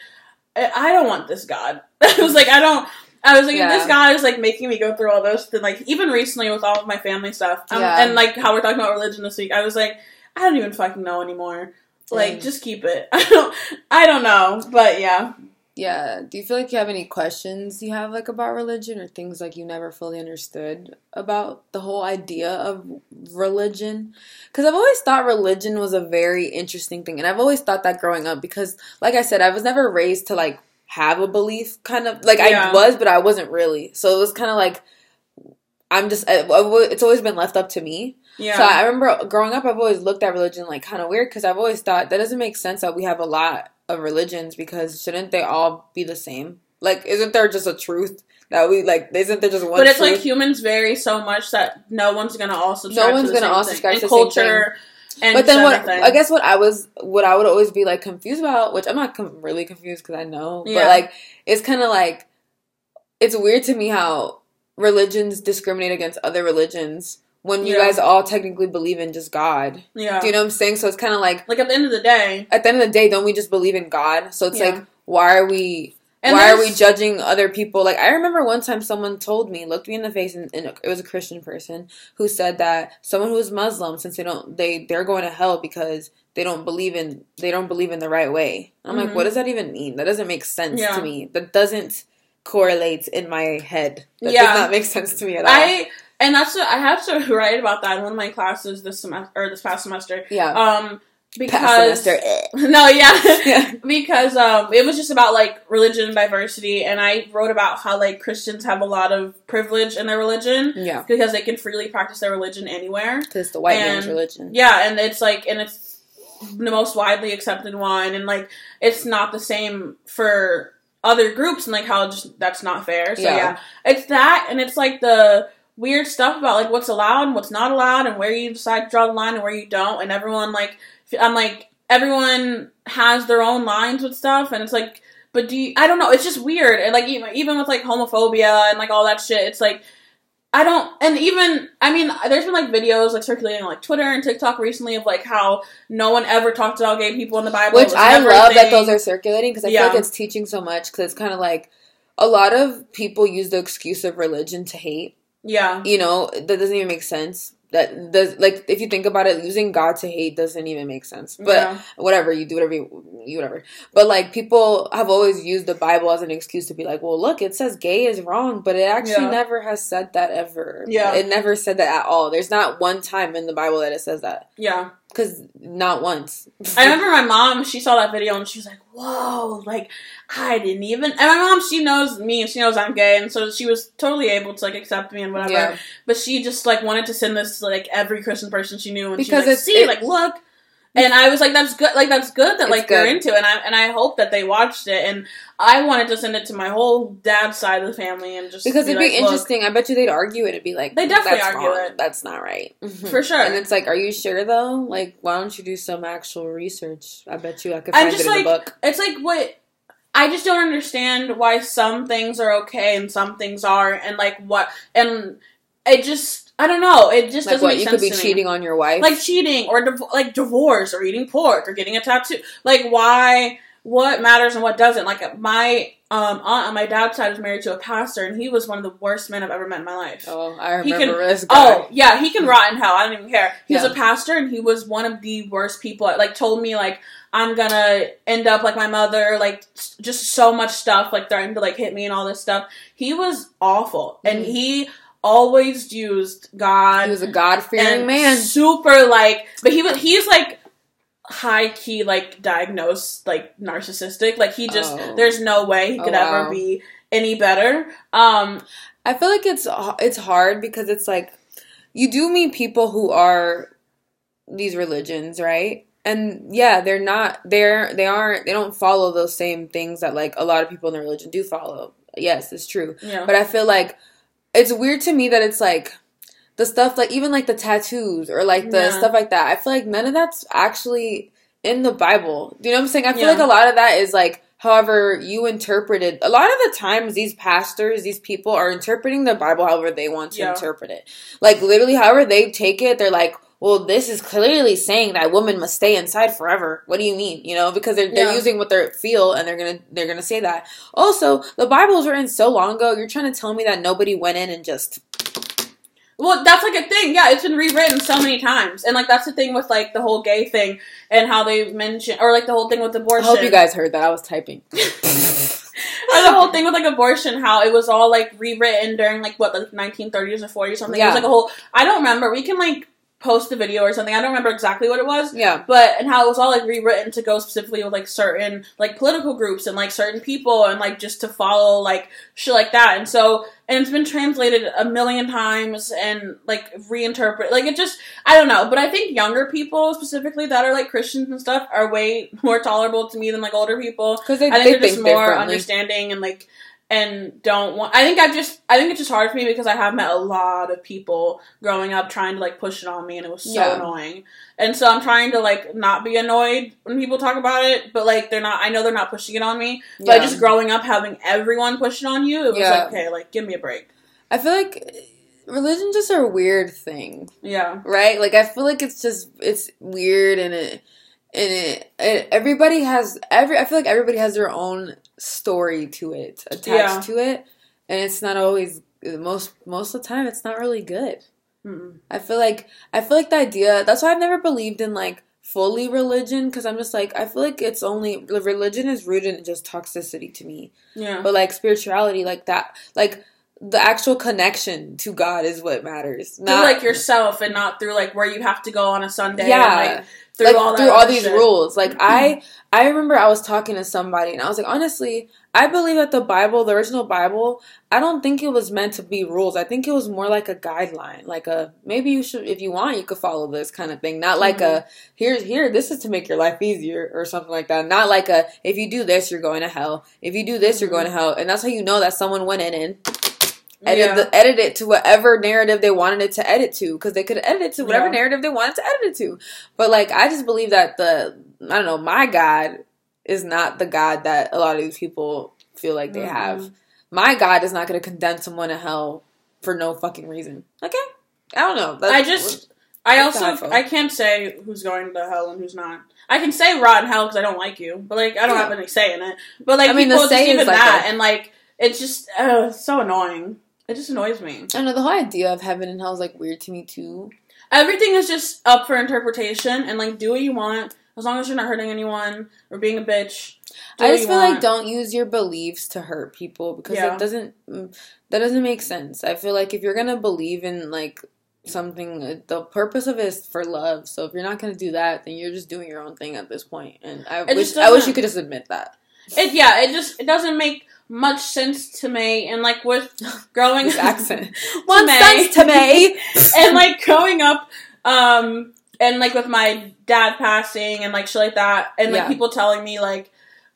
S2: I I don't want this God. (laughs) I was like, I don't. I was like,
S1: Yeah.
S2: if this God is like making me go through all this, then like even recently with all of my family stuff, um,
S1: Yeah.
S2: and like how we're talking about religion this week, I was like, I don't even fucking know anymore. Like,
S1: Mm.
S2: just keep it. (laughs) I don't. I don't know, but yeah.
S1: Yeah. Do you feel like you have any questions you have like about religion or things like you never fully understood about the whole idea of religion? Because I've always thought religion was a very interesting thing, and I've always thought that growing up because, like I said, I was never raised to like have a belief. Kind of like
S2: Yeah.
S1: I was, but I wasn't really. So it was kind of like I'm just. I, I w- it's always been left up to me.
S2: Yeah.
S1: So I remember growing up, I've always looked at religion like kind of weird because I've always thought that doesn't make sense that we have a lot of religions because shouldn't they all be the same? Like, isn't there just a truth that we like? Isn't there just one?
S2: but it's
S1: truth?
S2: like humans vary so much that no one's gonna all subscribe.
S1: one's
S2: to the
S1: gonna all subscribe
S2: and
S1: to same
S2: culture. And
S1: but then what? I guess what I was, what I would always be like confused about, which I'm not com- really confused because I know,
S2: Yeah.
S1: but like it's kind of like it's weird to me how religions discriminate against other religions when you
S2: Yeah.
S1: guys all technically believe in just God.
S2: Yeah.
S1: Do you know what I'm saying? So it's kind of like
S2: like at the end of the day,
S1: at the end of the day, don't we just believe in God? So it's
S2: Yeah.
S1: like, why are we?
S2: And
S1: why are we judging other people? Like I remember one time someone told me, looked me in the face, and, and it was a Christian person who said that someone who is Muslim, since they don't, they they're going to hell because they don't believe in they don't believe in the right way. I'm like,
S2: Mhm.
S1: what does that even mean? That doesn't make sense
S2: Yeah.
S1: to me. That doesn't correlate in my head. That
S2: Yeah.
S1: does not make sense to me at all.
S2: I and that's what I had to (laughs) write about that in one of my classes this semester or this past semester.
S1: yeah,
S2: Um, because
S1: eh. (laughs)
S2: no, yeah, (laughs)
S1: yeah, (laughs)
S2: because um, it was just about like religion and diversity, and I wrote about how like Christians have a lot of privilege in their religion
S1: yeah.
S2: because they can freely practice their religion anywhere.
S1: Because it's the white man's religion.
S2: Yeah, and it's like, and it's the most widely accepted one, and like it's not the same for other groups, and like how just that's not fair. So
S1: Yeah.
S2: yeah, it's that, and it's like the weird stuff about like what's allowed and what's not allowed, and where you decide to draw the line and where you don't, and everyone like I'm like everyone has their own lines with stuff, and it's like. But do you, I don't know. It's just weird, and like even even with like homophobia and like all that shit, it's like I don't, and even I mean, there's been like videos like circulating on like Twitter and TikTok recently of like how no one ever talked about gay people in the Bible,
S1: Which I love that those are circulating because I
S2: Yeah.
S1: feel like it's teaching so much because it's kind of like a lot of people use the excuse of religion to hate.
S2: yeah,
S1: You know, that doesn't even make sense. That does like if you think about it, using God to hate doesn't even make sense. But
S2: yeah,
S1: whatever you do, whatever you, you whatever. But like people have always used the Bible as an excuse to be like, well, look, it says gay is wrong, but it actually
S2: Yeah.
S1: never has said that ever.
S2: Yeah.
S1: it never said that at all. There's not one time in the Bible that it says that
S2: yeah.
S1: Because not once.
S2: I remember my mom. She saw that video and she was like, "Whoa!" Like I didn't even. And my mom, she knows me and she knows I'm gay, and so she was totally able to like accept me and whatever.
S1: Yeah.
S2: But she just like wanted to send this to like every Christian person she knew, and
S1: Because
S2: she was like,
S1: it's-
S2: "See,
S1: it-
S2: like look." And I was like, "That's good. Like that's good that
S1: It's
S2: like they're into it." And I and I hope that they watched it. And I wanted to send it to my whole dad's side of the family and just
S1: Because it'd
S2: like,
S1: be
S2: look.
S1: interesting. I bet you they'd argue and It'd be like,
S2: They definitely
S1: That's
S2: argue
S1: wrong.
S2: it.
S1: That's not right.
S2: for mm-hmm. sure.
S1: And it's like, are you sure though? Like, why don't you do some actual research? I bet you I could
S2: I'm
S1: find
S2: just
S1: it
S2: like-
S1: book.
S2: it's like what I just don't understand why some things are okay and some things are, and like what, and it just I don't know. It just
S1: Like,
S2: doesn't
S1: what
S2: make
S1: you
S2: sense You
S1: could be cheating on your wife?
S2: like cheating or div- like divorce or eating pork or getting a tattoo. Like why? What matters and what doesn't? Like my um aunt on my dad's side was married to a pastor, and he was one of the worst men I've ever met in my life.
S1: oh, I
S2: He
S1: remember
S2: can-
S1: this guy.
S2: Oh yeah, he can rot in hell. I don't even care. He was
S1: Yeah.
S2: a pastor, and he was one of the worst people. Like told me like I'm gonna end up like my mother. Like just so much stuff. Like threatened to like hit me and all this stuff. He was awful, and
S1: Mhm.
S2: he always used God
S1: he was a God fearing man.
S2: super like. But he was he's like high key like diagnosed like narcissistic. Like he just
S1: Oh.
S2: there's no way he
S1: Oh,
S2: could
S1: wow.
S2: ever be any better. Um
S1: I feel like it's it's hard because it's like you do meet people who are these religions, right? And yeah, they're not they're they aren't they don't follow those same things that like a lot of people in the religion do follow. Yes, it's true.
S2: yeah.
S1: But I feel like it's weird to me that it's like the stuff like even like the tattoos or like the
S2: Yeah.
S1: stuff like that. I feel like none of that's actually in the Bible. Do you know what I'm saying? I feel
S2: Yeah.
S1: like a lot of that is like however you interpreted. A lot of the times these pastors, these people are interpreting the Bible however they want to
S2: Yeah.
S1: interpret it. Like literally however they take it, they're like well, this is clearly saying that women must stay inside forever. What do you mean? You know, because they're, they're
S2: Yeah.
S1: using what they feel and they're gonna they're gonna say that. Also, the Bible was written so long ago. You're trying to tell me that nobody went in and just
S2: Well, that's like a thing. Yeah, it's been rewritten so many times, and like that's the thing with like the whole gay thing and how they mention, or like the whole thing with
S1: I
S2: abortion.
S1: hope you guys heard that. I was typing. (laughs) (laughs)
S2: or the whole thing with like abortion, how it was all like rewritten during like what the 1930s or 40s or something. It
S1: Yeah.
S2: was like a whole. I don't remember. We can like post a video or something. I don't remember exactly what it was.
S1: yeah.
S2: But and how it was all like rewritten to go specifically with like certain like political groups and like certain people and like just to follow like shit like that. And so and it's been translated a million times and like reinterpret like it just I don't know. But I think younger people specifically that are like Christians and stuff are way (laughs) more tolerable to me than like older people.
S1: Because they,
S2: I think
S1: they
S2: they're just
S1: think
S2: more understanding and like and don't want. I think I just I think it's just hard for me because I have met a lot of people growing up trying to like push it on me, and it was so
S1: Yeah.
S2: annoying. And so I'm trying to like not be annoyed when people talk about it, but like they're not. I know they're not pushing it on me, but
S1: Yeah.
S2: just growing up having everyone push it on you, it was
S1: Yeah.
S2: like okay, like give me a break.
S1: I feel like religion just a weird thing,
S2: Yeah,
S1: right? Like I feel like it's just it's weird and it and it, it everybody has every I feel like everybody has their own story to it attached
S2: Yeah.
S1: to it, and it's not always most most of the time it's not really good.
S2: Mm-mm.
S1: I feel like I feel like the idea. That's why I've never believed in like fully religion because I'm just like I feel like it's only the religion is rooted in just toxicity to me.
S2: yeah,
S1: But like spirituality, like that, like the actual connection to God is what matters.
S2: through like yourself and not through like where you have to go on a Sunday.
S1: yeah,
S2: and, like through
S1: like
S2: all
S1: through all these
S2: shit.
S1: rules. Like I, mm-hmm. I remember I was talking to somebody and I was like, honestly, I believe that the Bible, the original Bible, I don't think it was meant to be rules. I think it was more like a guideline, like a maybe you should, if you want, you could follow this kind of thing. Not like a mm-hmm. here's here, this is to make your life easier or something like that. Not like a if you do this, you're going to hell. If you do this, you're going mm-hmm. to hell, and that's how you know that someone went in and edit,
S2: Yeah.
S1: the, edit it to whatever narrative they wanted it to edit to because they could edit it to whatever
S2: Yeah.
S1: narrative they wanted to edit it to. But like, I just believe that the I don't know, my God is not the God that a lot of these people feel like they have.
S2: Mhm.
S1: My God is not going to condemn someone to hell for no fucking reason. Okay, I don't know.
S2: I just, I also. I can't say who's going to hell and who's not. I can say rotten hell because I don't like you, but like I don't
S1: Yeah.
S2: have any say in it. But like
S1: I mean, the
S2: people just even
S1: like
S2: that,
S1: a-
S2: and like it's just uh, so annoying. It just annoys me.
S1: I know the whole idea of heaven and hell is like weird to me too.
S2: Everything is just up for interpretation, and like do what you want as long as you're not hurting anyone or being a bitch.
S1: I just feel like don't use your beliefs to hurt people because
S2: Yeah.
S1: it doesn't. mm, That doesn't make sense. I feel like if you're gonna believe in like something, uh, the purpose of it is for love. So if you're not gonna do that, then you're just doing your own thing at this point. And I
S2: It
S1: wish I wish you could just admit that.
S2: It yeah, it just it doesn't make much sense to me. And like with growing
S1: This accent. (laughs)
S2: One
S1: sense to me. (laughs)
S2: and like growing up, um, and like with my dad passing and like shit like that, and like
S1: Yeah.
S2: people telling me like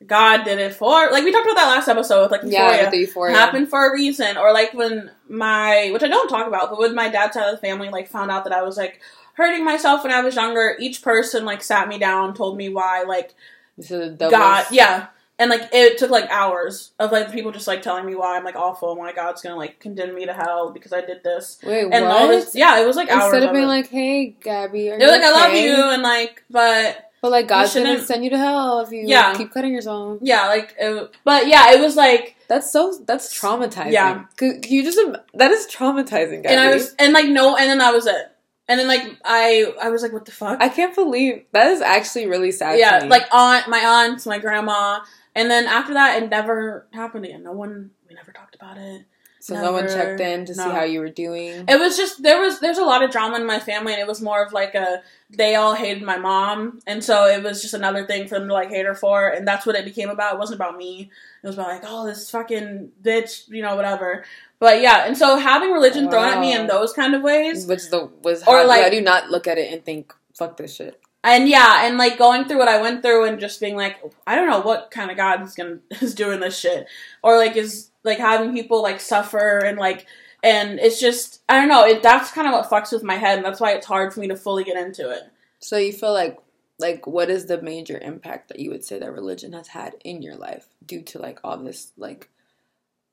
S2: God did it for like we talked about that last episode with like
S1: Yeah,
S2: Euphoria.
S1: with the euphoria.
S2: happened for a reason or like when my which i don't talk about but when my dad's side of the family like found out that i was like hurting myself when i was younger each person like sat me down told me why like
S1: the devil-
S2: god yeah and like it took like hours of like people just like telling me why i'm like awful and why god's gonna like condemn me to hell because i did this
S1: Wait,
S2: and
S1: what?
S2: all this yeah it was like hours
S1: Instead of
S2: of
S1: being
S2: it.
S1: like, "Hey, Gabby," are
S2: they were like i love you and like but
S1: but like gonna
S2: shouldn't-
S1: send you to hell if you
S2: Yeah.
S1: keep cutting yourself.
S2: yeah like it, but yeah it was like
S1: That's so. That's traumatizing.
S2: Yeah.
S1: Can you just? That is traumatizing, Gabby.
S2: and i was and like no and then that was it and then like i i was like what the fuck
S1: I can't believe that is actually really sad.
S2: yeah, like aunt, my aunts, my grandma, and then after that, it never happened again. No one, we never talked about it.
S1: so no one checked in to see how you were doing.
S2: It was just there was there's a lot of drama in my family, and it was more of like a they all hated my mom, and so it was just another thing for them to like hate her for, and that's what it became about. It wasn't about me. It was about like oh this fucking bitch, you know whatever. But yeah, and so having religion thrown at me in those kind of ways,
S1: Which the was
S2: Or, like-
S1: I do not look at it and think fuck this shit?
S2: And yeah, and like going through what I went through and just being like, I don't know what kind of God is gonna (laughs) is doing this shit, or like is like having people like suffer and like, and it's just I don't know. It that's kind of what fucks with my head, and that's why it's hard for me to fully get into it.
S1: So you feel like like what is the major impact that you would say that religion has had in your life due to like all this like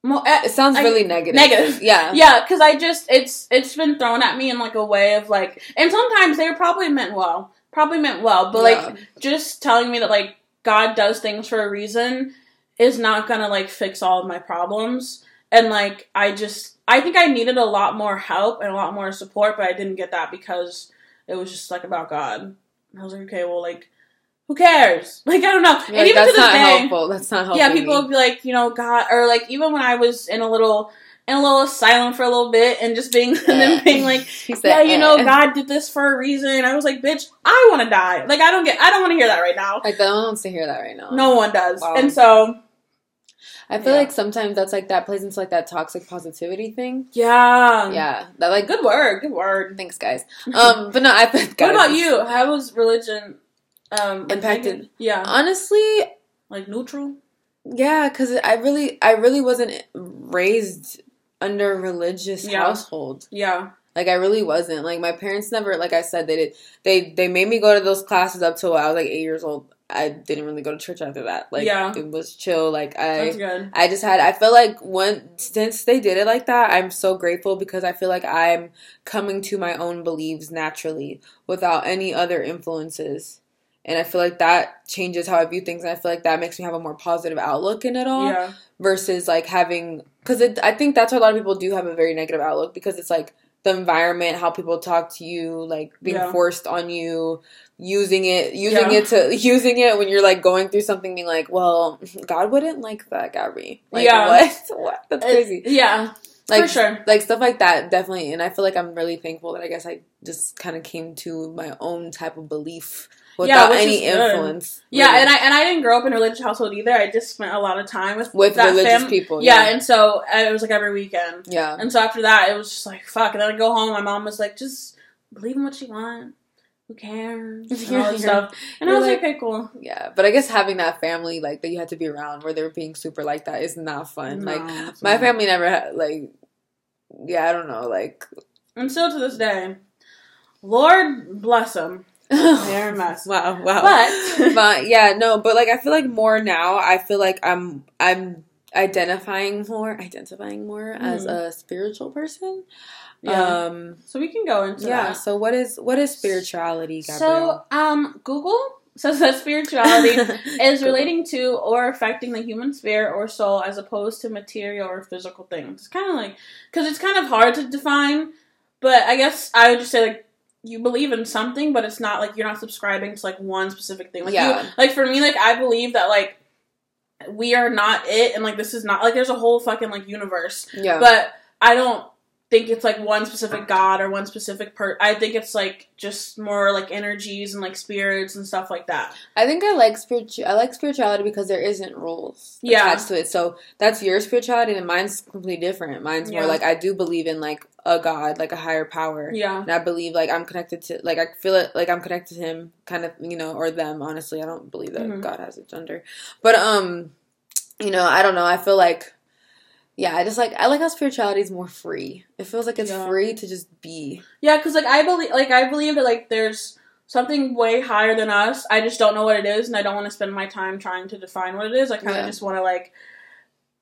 S2: Mo- eh,
S1: it sounds
S2: I-
S1: really negative.
S2: negative. (laughs)
S1: Yeah.
S2: Yeah, because I just it's it's been thrown at me in like a way of like, and sometimes they were probably meant well, probably meant well, but like just telling me that like God does things for a reason is not gonna like fix all of my problems. And like I just I think I needed a lot more help and a lot more support, but I didn't get that because it was just like about God. And I was like, okay, well like who cares? (laughs) Like I don't know.
S1: You're
S2: and
S1: like,
S2: even
S1: that's
S2: to this
S1: not
S2: day,
S1: helpful. That's not helpful.
S2: yeah, people would be like, you know, God, or like even when I was in a little in a little asylum for a little bit and just being (laughs) and then being like, (laughs)
S1: said,
S2: yeah, you know,
S1: eh.
S2: God did this for a reason. I was like, bitch, I want to die. Like I don't get, I don't want to hear that right now.
S1: Like no one wants to hear that right now.
S2: No one does,
S1: Wow.
S2: and so
S1: I feel
S2: Yeah.
S1: like sometimes that's like that plays into like that toxic positivity thing.
S2: yeah,
S1: Yeah, that like
S2: Good word, good word.
S1: Thanks, guys. Um, but no, I (laughs) guys,
S2: what about you? How was religion um
S1: Impacted?
S2: Yeah,
S1: Honestly,
S2: like neutral.
S1: yeah, because I really, I really wasn't raised under religious
S2: Yeah.
S1: household.
S2: Yeah,
S1: Like I really wasn't. Like my parents never, like I said, they did. They they made me go to those classes up till I was like eight years old. I didn't really go to church after that. Like
S2: Yeah.
S1: it was chill. Like I.
S2: good.
S1: I just had I feel like when since they did it like that, I'm so grateful because I feel like I'm coming to my own beliefs naturally without any other influences. And I feel like that changes how I view things and I feel like that makes me have a more positive outlook in it all
S2: Yeah,
S1: versus like having cuz I think that's why a lot of people do have a very negative outlook because it's like the environment, how people talk to you, like being
S2: Yeah.
S1: forced on you, using it, using
S2: Yeah.
S1: it to (laughs) using it when you're like going through something, being like, "Well, (laughs) God wouldn't like that, Gabby." Like,
S2: Yeah. (laughs)
S1: what? What? That's
S2: It-
S1: crazy.
S2: yeah,
S1: Like,
S2: for sure.
S1: like stuff like that, definitely. And I feel like I'm really thankful that I guess I just kind of came to my own type of belief without
S2: which
S1: any influence.
S2: Yeah, and I and I didn't grow up in a religious household either. I just spent a lot of time with
S1: with religious
S2: fam-
S1: people.
S2: Yeah,
S1: Yeah,
S2: and so it was like every weekend.
S1: yeah.
S2: And so after that, it was just like fuck. And then I go home. My mom was like, just believe in what you want. Who cares? (laughs) And all this stuff. And I was
S1: like-
S2: like, okay, cool.
S1: Yeah, but I guess having that family like that you had to be around where they were being super like that is not fun.
S2: No,
S1: like my
S2: not.
S1: family never had like yeah, I don't know, like
S2: And still to this day, Lord bless them. They're a mess.
S1: wow, wow.
S2: But
S1: but yeah, no, but like I feel like more now, I feel like I'm I'm identifying more, identifying more as
S2: Mhm.
S1: a spiritual person.
S2: Yeah.
S1: Um,
S2: so we can go into
S1: yeah.
S2: that.
S1: So what is what is spirituality,
S2: So, um, Google (laughs) says that spirituality (laughs) is relating to or affecting the human spirit or soul as opposed to material or physical things. It's kind of like because it's kind of hard to define, but I guess I would just say like you believe in something, but it's not like you're not subscribing to like one specific thing. Like
S1: Yeah.
S2: you, like for me, like I believe that like we are not it, and like this is not like there's a whole fucking like universe,
S1: yeah.
S2: but I don't think it's like one specific god or one specific per I think it's like just more like energies and like spirits and stuff like that.
S1: I think I like spiritu- I like spirituality because there isn't rules
S2: Yeah.
S1: attached to it. So that's your spirituality, and mine's completely different. Mine's more like I do believe in like a god, like a higher power.
S2: Yeah.
S1: And I believe like I'm connected to like I feel it like I'm connected to him kind of you know or them honestly I don't believe that
S2: Mhm.
S1: God has a gender but um you know I don't know I feel like yeah I just like I like how spirituality is more free it feels like it's
S2: Yeah.
S1: free to just be
S2: Yeah, cuz like I believe like I believe that like there's something way higher than us. I just don't know what it is and I don't want to spend my time trying to define what it is. I kind of
S1: Yeah.
S2: just want to like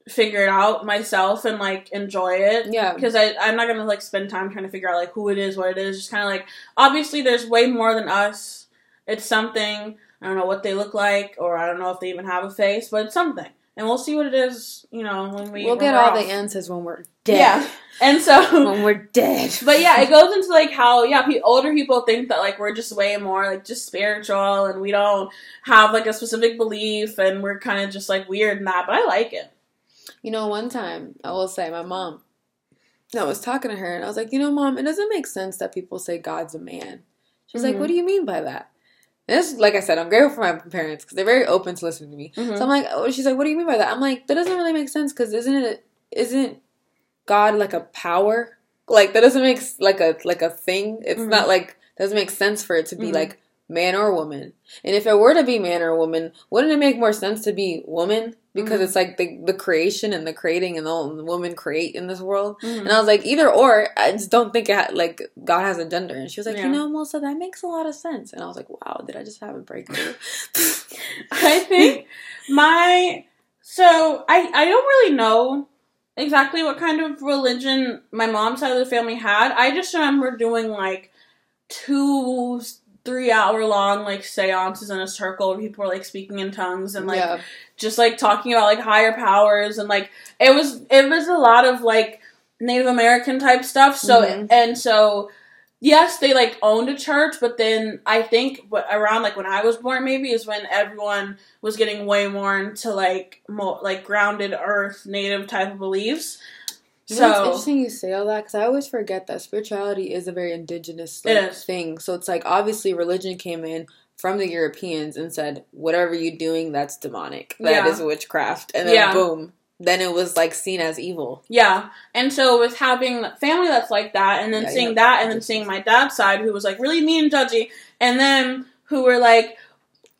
S2: figure it out myself and like enjoy it.
S1: yeah
S2: because I I'm not gonna like spend time trying to figure out like who it is, what it is. Just kind of like obviously there's way more than us. It's something. I don't know what they look like, or I don't know if they even have a face, but it's something, and we'll see what it is. You know, when we
S1: we'll get all
S2: off.
S1: the answers when we're dead
S2: Yeah, (laughs) and so. (laughs)
S1: when we're dead (laughs)
S2: But yeah, it goes into like how yeah, pe- older people think that like we're just way more like just spiritual and we don't have like a specific belief and we're kind of just like weird and that. But I like it.
S1: You know, one time I will say my mom. No, I was talking to her and I was like, you know, mom, it doesn't make sense that people say God's a man. She's like,
S2: Mhm.
S1: what do you mean by that? And this, like I said, I'm grateful for my parents because they're very open to listening to me.
S2: Mhm.
S1: So I'm like, oh, she's like, what do you mean by that? I'm like, that doesn't really make sense because isn't it, isn't God like a power? Like that doesn't make like a like a thing. It's
S2: Mhm.
S1: not like doesn't make sense for it to be
S2: Mhm.
S1: like man or woman. And if it were to be man or woman, wouldn't it make more sense to be woman? Because
S2: Mhm.
S1: it's like the the creation and the creating and the, woman create in this world.
S2: Mhm.
S1: And I was like, either or. I just don't think it ha- like God has a gender. And she was like,
S2: Yeah.
S1: you know, Melissa, that makes a lot of sense. And I was like, wow, did I just have a breakthrough? (laughs) (laughs)
S2: I think my so I I don't really know exactly what kind of religion my mom's side of the family had. I just remember doing like two three hour long like seances in a circle where people were like speaking in tongues and like
S1: yeah,
S2: just like talking about like higher powers and like it was it was a lot of like Native American type stuff. So
S1: Mhm.
S2: and so yes, they like owned a church, but then I think what around like when I was born maybe is when everyone was getting way more into like more like grounded earth native type of beliefs.
S1: You know, it's
S2: So
S1: interesting you say all that because I always forget that spirituality is a very indigenous like, thing. So it's like obviously religion came in from the Europeans and said whatever you're doing that's demonic, that is
S2: Yeah.
S1: witchcraft, and then
S2: Yeah.
S1: boom, then it was like seen as evil.
S2: Yeah, and so with having family that's like that, and then
S1: Yeah,
S2: seeing that, and then seeing my dad's side, who was like really mean and judgy, and then who were like,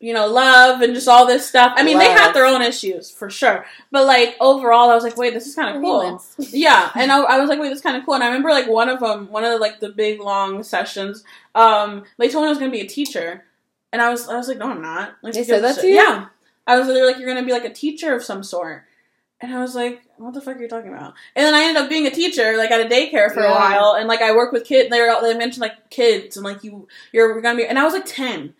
S2: you know, love and just all this stuff. I mean, they had their own issues for sure, but like overall, I was like, wait, this is kind of cool. (laughs) Yeah, and I, I was like, wait, this is kind of cool. And I remember like one of them, one of the, like the big long sessions, um, they told me I was gonna be a teacher, and I was, I was like, no, I'm not. Like,
S1: They said that to you?
S2: Yeah, I was. Like, you're gonna be like a teacher of some sort. And I was like, what the fuck are you talking about? And then I ended up being a teacher, like at a daycare for a while, and like I work with kids. They were, they mentioned like kids and like you you're gonna be, and I was like ten,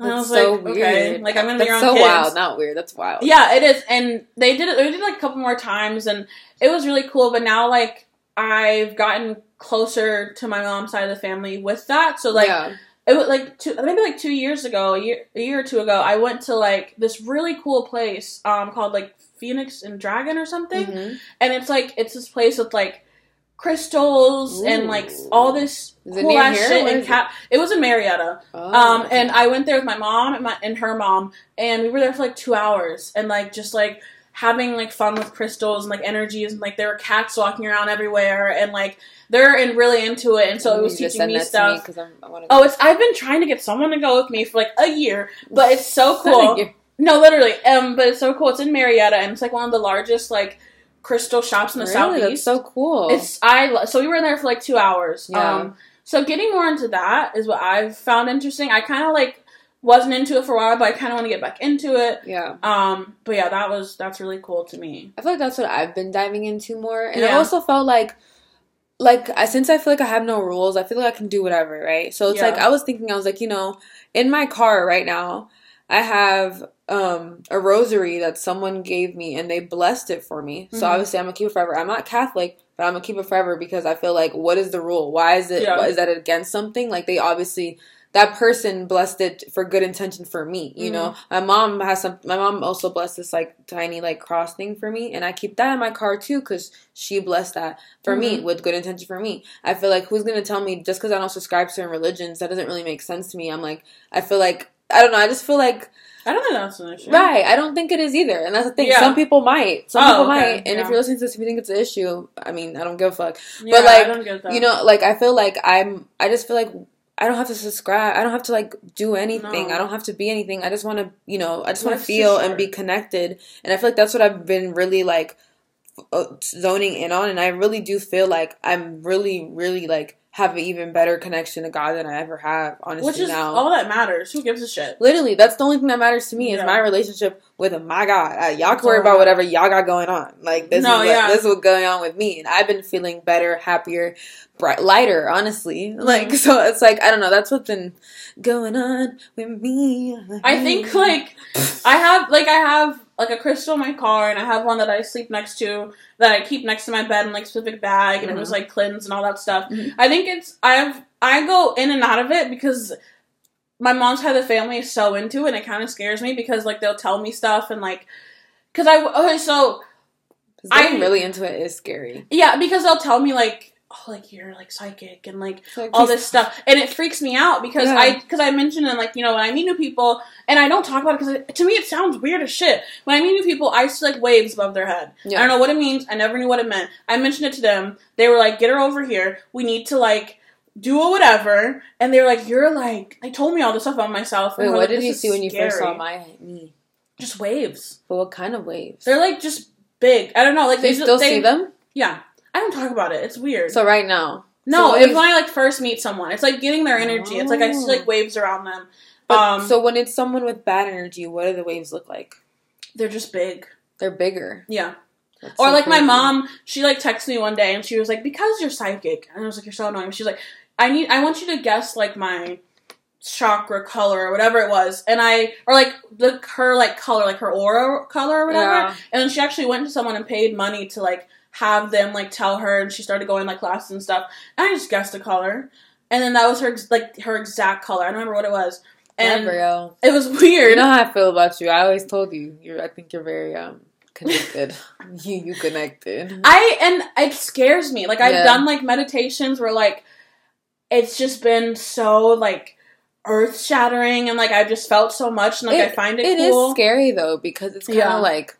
S2: and I was
S1: so
S2: like,
S1: weird.
S2: okay, like I'm gonna be
S1: That's
S2: around
S1: so
S2: kids.
S1: wild, not weird. That's wild.
S2: Yeah, it is, and they did it. They did it like a couple more times, and it was really cool. But now, like, I've gotten closer to my mom's side of the family with that. So, like,
S1: yeah.
S2: it was like two, maybe like two years ago, a year, a year or two ago, I went to like this really cool place, um, called like Phoenix and Dragon or something,
S1: Mhm.
S2: and it's like it's this place with like crystals and like all this
S1: Is it
S2: cool ass shit and cap. It was in Marietta.
S1: Oh,
S2: Um, and I went there with my mom and my and her mom, and we were there for like two hours, and like just like having like fun with crystals and like energies, and like there were cats walking around everywhere, and like they're in really into it, and so it
S1: You
S2: was teaching me stuff.
S1: I.
S2: Oh, it's I've been trying to get someone to go with me for like a year, but it's so (laughs) cool. No, literally. Um, but it's so cool. It's in Marietta, and it's like one of the largest like crystal shops in the
S1: Really,
S2: southeast.
S1: that's so cool.
S2: It's I so we were in there for like two hours.
S1: Yeah.
S2: Um, so getting more into that is what I've found interesting. I kind of like wasn't into it for a while, but I kind of want to get back into it.
S1: Yeah.
S2: Um, but yeah, that was that's really cool to me.
S1: I feel like that's what I've been diving into more, and I also felt like, like I, since I feel like I have no rules, I feel like I can do whatever, right? So it's
S2: Yeah.
S1: like I was thinking, I was like, you know, in my car right now, I have um a rosary that someone gave me, and they blessed it for me. So
S2: Mhm.
S1: obviously, I'm gonna keep it forever. I'm not Catholic, but I'm gonna keep it forever because I feel like, what is the rule? Why is it?
S2: Yeah.
S1: What, is that against something? Like they obviously. That person blessed it for good intention for me, you know. My mom has some. My mom also blessed this like tiny like cross thing for me, and I keep that in my car too because she blessed that for me
S2: Mhm.
S1: with good intention for me. I feel like who's gonna tell me just because I don't subscribe to certain religions that doesn't really make sense to me. I'm like, I feel like I don't know. I just feel like
S2: I don't think that's an issue.
S1: right. I don't think it is either, and that's the thing.
S2: Yeah.
S1: Some people might. Some
S2: Oh,
S1: people
S2: okay,
S1: might. And
S2: yeah.
S1: if you're listening to this, if you think it's an issue, I mean, I don't give a fuck.
S2: Yeah,
S1: But, like,
S2: I don't get that.
S1: You know, like I feel like I'm. I just feel like I don't have to subscribe. I don't have to like do anything.
S2: No.
S1: I don't have to be anything. I just want to, you know, I just want to feel and be connected. And I feel like that's what I've been really like uh, zoning in on. And I really do feel like I'm really, really like have an even better connection to God than I ever have. Honestly,
S2: which is
S1: now.
S2: all that matters. Who gives a shit?
S1: Literally, that's the only thing that matters to me is my relationship with my God. Uh, y'all can worry about whatever y'all got going on. Like this
S2: No,
S1: is what,
S2: yeah.
S1: this is what's going on with me, and I've been feeling better, happier, bright, lighter. Honestly, like
S2: Mhm. (laughs)
S1: so, it's like I don't know. That's what's been going on with me.
S2: I think like I have like I have like a crystal in my car, and I have one that I sleep next to that I keep next to my bed in like specific bag, and it was
S1: Mhm.
S2: like cleansed and all that stuff.
S1: Mhm.
S2: I think it's I've I go in and out of it because my mom's side of the family is so into it, and it kind of scares me because like they'll tell me stuff and like because I okay so
S1: 'Cause getting
S2: I-
S1: really into it is scary.
S2: yeah because they'll tell me like oh like you're like psychic and like, all this stuff and it freaks me out because
S1: Yeah.
S2: i because i mentioned and like you know when i meet new people and i don't talk about it because to me it sounds weird as shit when i meet new people i see like waves above their head
S1: Yeah.
S2: i don't know what it means i never knew what it meant i mentioned it to them they were like get her over here we need to like do a whatever and they were like you're like they told me all this stuff about myself
S1: Wait, what
S2: like,
S1: did you see when you first saw my me?
S2: just waves
S1: But what kind of waves?
S2: they're like just big i don't know like they
S1: still
S2: they,
S1: see them?
S2: yeah i don't talk about it it's weird
S1: So right now,
S2: No,
S1: So
S2: it's when I like first meet someone. It's like getting their energy. It's like I see like
S1: Oh.
S2: waves around them.
S1: but
S2: um,
S1: so when it's someone with bad energy, what do the waves look like?
S2: they're just big.
S1: They're bigger.
S2: Yeah.
S1: That's
S2: Or
S1: so
S2: like my mom, she like texted me one day and she was like, "Because you're psychic," and I was like, "You're so annoying." She was like, "I need, I want you to guess like my chakra color or whatever it was," and I or like the her like color, like her aura color or whatever.
S1: Yeah.
S2: And then she actually went to someone and paid money to like have them like tell her, and she started going like classes and stuff. And I just guessed a color, and then that was her like her exact color. I don't remember what it was, and
S1: Never,
S2: it was weird.
S1: You know how I feel about you. I always told you. You're. I think you're very um connected. (laughs) you you connected.
S2: I and it scares me. Like I've
S1: Yeah.
S2: done like meditations where like it's just been so like earth shattering and like I've just felt so much and like I find it,
S1: It is
S2: cool.
S1: scary though because it's kind of
S2: Yeah.
S1: like.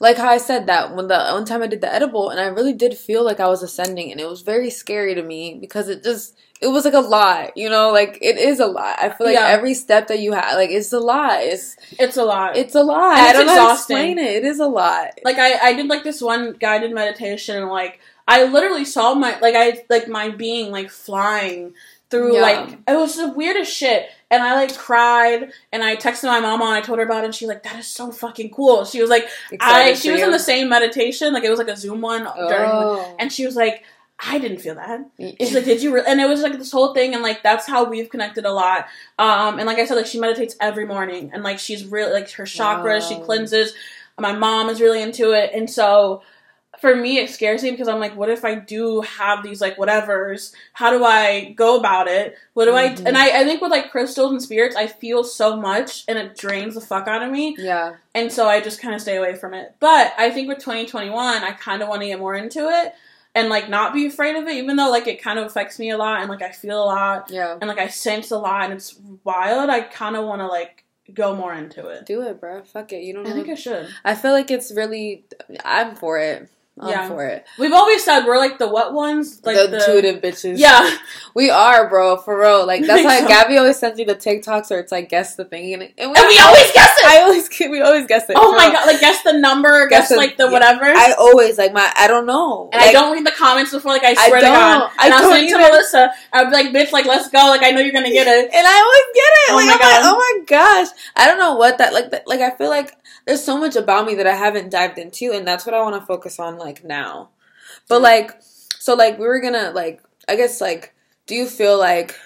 S1: Like how I said that when the one time I did the edible and I really did feel like I was ascending and it was very scary to me because it just it was like a lot, you know, like it is a lot. I feel like
S2: Yeah.
S1: every step that you have, like it's a lot. It's
S2: It's a lot.
S1: it's a lot.
S2: And
S1: I don't know how to
S2: exhausting.
S1: explain it. It is a lot.
S2: like I, I did like this one guided meditation and like I literally saw my like I like my being like flying through
S1: Yeah.
S2: like it was the weirdest shit and I like cried and I texted my mama and I told her about it and she like that is so fucking cool she was like I she was
S1: you.
S2: in the same meditation like it was like a Zoom one during
S1: Oh.
S2: and she was like I didn't feel that She's like, did you? Re-? And it was like this whole thing, and like that's how we've connected a lot. Um, and like I said, like she meditates every morning, and like she's really like her chakras, she cleanses. My mom is really into it, and so for me, it scares me because I'm like, what if I do have these like whatevers? How do I go about it? What do
S1: Mhm.
S2: I? And I, I think with like crystals and spirits, I feel so much, and it drains the fuck out of me,
S1: yeah.
S2: and so I just kind of stay away from it. But I think with 2021, I kind of want to get more into it. And like not be afraid of it, even though like it kind of affects me a lot, and like I feel a lot,
S1: Yeah.
S2: and like I sense a lot and it's wild, I kind of want to like go more into it.
S1: Do it, bro. Fuck it. You don't know.
S2: I think I should.
S1: I feel like it's really. I'm for it. I'm
S2: Yeah.
S1: for it.
S2: We've always said we're like the what ones, like
S1: the,
S2: the,
S1: intuitive bitches.
S2: Yeah, (laughs)
S1: we are, bro, for real. Like that's (laughs) why
S2: so.
S1: Gabby always sends me the TikToks where it's like guess the thing, and, and
S2: and we always guess it.
S1: I always (laughs) we always guess it.
S2: oh my
S1: real.
S2: god! Like guess the number,
S1: Guess
S2: guess,
S1: the-
S2: like the
S1: yeah.
S2: whatever.
S1: I always like my I don't know.
S2: and
S1: Like,
S2: I don't read the comments before. Like I
S1: I
S2: swear to God.
S1: I
S2: And I,
S1: don't
S2: saying to. Melissa, I'd be like, "Bitch, like let's go. Like I know you're gonna get it."
S1: and I always get it.
S2: Oh
S1: like
S2: my God.
S1: like, oh my gosh. I don't know what that like. That, like I feel like there's so much about me that I haven't dived into, and that's what I want to focus on like now. But like, so like we were gonna like I guess like, do you feel like?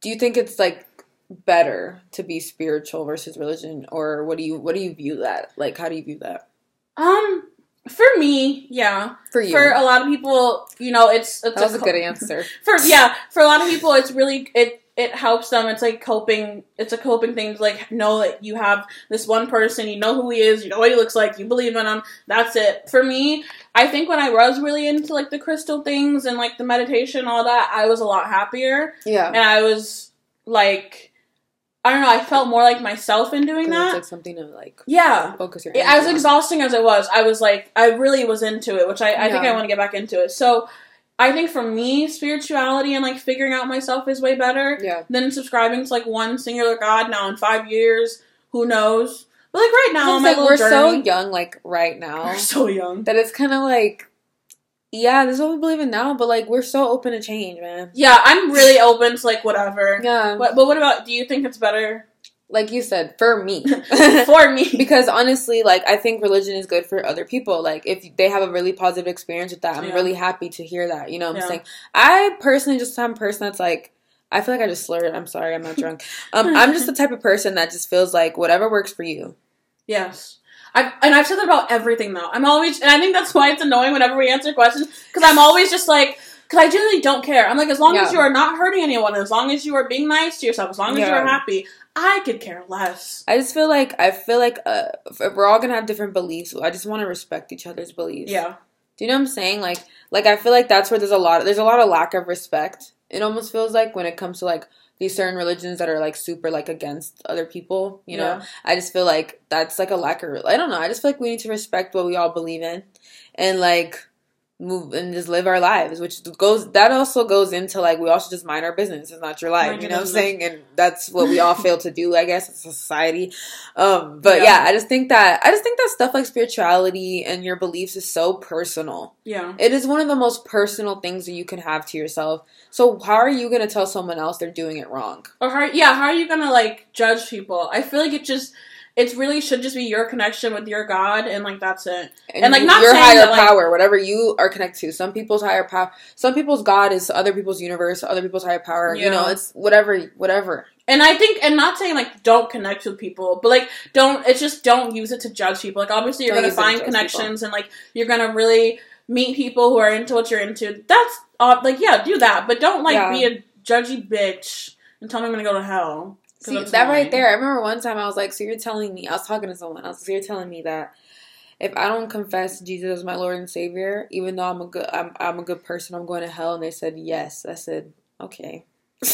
S1: Do you think it's like better to be spiritual versus religion, or what do you what do you view that? Like, how do you view that
S2: Um, for me, yeah.
S1: for you?
S2: For a lot of people, you know, it's it's
S1: that was a
S2: co-
S1: good answer. (laughs)
S2: For yeah, for a lot of people, it's really it it helps them. It's like coping. It's a coping thing to like know that you have this one person. You know who he is. You know what he looks like. You believe in him. That's it. For me, I think when I was really into like the crystal things and like the meditation, all that, I was a lot happier,
S1: Yeah,
S2: and I was like, I don't know. I felt more like myself in doing
S1: 'Cause it's
S2: that.
S1: like something to like
S2: yeah.
S1: focus your. Energy
S2: as exhausting as it was, I was like, I really was into it, which I, I think I want to get back into it. So, I think for me, spirituality and like figuring out myself is way better
S1: Yeah.
S2: than subscribing to like one singular god. Now in five years, who knows? But like right now,
S1: like we're so young, like right now,
S2: we're (laughs) so young.
S1: that it's kind of like, yeah, this is what we believe in now, but like we're so open to change, man.
S2: Yeah, I'm really open to like whatever.
S1: Yeah,
S2: But, but what about? Do you think it's better
S1: like you said, for me, (laughs)
S2: for me? (laughs)
S1: because honestly, like I think religion is good for other people. Like if they have a really positive experience with that, I'm
S2: Yeah.
S1: really happy to hear that. You know what I'm
S2: Yeah.
S1: saying? I personally just am a person that's like. I feel like I just slurred. I'm sorry, I'm not (laughs) drunk. Um, I'm just the type of person that just feels like whatever works for you.
S2: Yes. I've, and I've said that about everything though. I'm always, and I think that's why it's annoying whenever we answer questions because I'm always just like, because I genuinely don't care. I'm like, as long as you are not hurting anyone, as long as you are being nice to yourself, as long as you are happy, I could care less.
S1: I just feel like I feel like uh, if we're all gonna have different beliefs. I just want to respect each other's beliefs.
S2: Yeah.
S1: Do you know what I'm saying? Like, like I feel like that's where there's a lot. Of, There's a lot of lack of respect. It almost feels like when it comes to like these certain religions that are like super like against other people. You know,
S2: Yeah.
S1: I just feel like that's like a lack of. I don't know. I just feel like we need to respect what we all believe in, and like move and just live our lives. Which goes that also goes into like we all should just mind our business. It's not your life.
S2: Mind
S1: you know what I'm saying? And that's what we all fail to do. I guess as a society. Um, but
S2: Yeah.
S1: yeah, I just think that I just think that stuff like spirituality and your beliefs is so personal.
S2: Yeah.
S1: It is one of the most personal things that you can have to yourself. So how are you to tell someone else they're doing it wrong?
S2: Or how, yeah, how are you gonna like judge people? I feel like it just, it really should just be your connection with your God, and like that's it. And, like, not
S1: your higher
S2: that, like-
S1: power, whatever you are connected to. Some people's higher power, some people's God is other people's universe, other people's higher power. You know, it's whatever, whatever.
S2: And I think, and not saying like don't connect with people, but like don't. It's just don't use it to judge people. Like obviously you're
S1: Don't
S2: gonna find connections, and like you're gonna really meet people who are into what you're into. That's uh, like yeah, do that, but don't like
S1: Yeah.
S2: be a judgy bitch and tell me I'm gonna go to hell.
S1: See,
S2: that's
S1: that right there. I remember one time I was like, "So you're telling me?" I was talking to someone. I was like, "So you're telling me that if I don't confess Jesus as my Lord and Savior, even though I'm a good, I'm, I'm a good person, I'm going to hell?" And they said, "Yes." I said, "Okay." (laughs)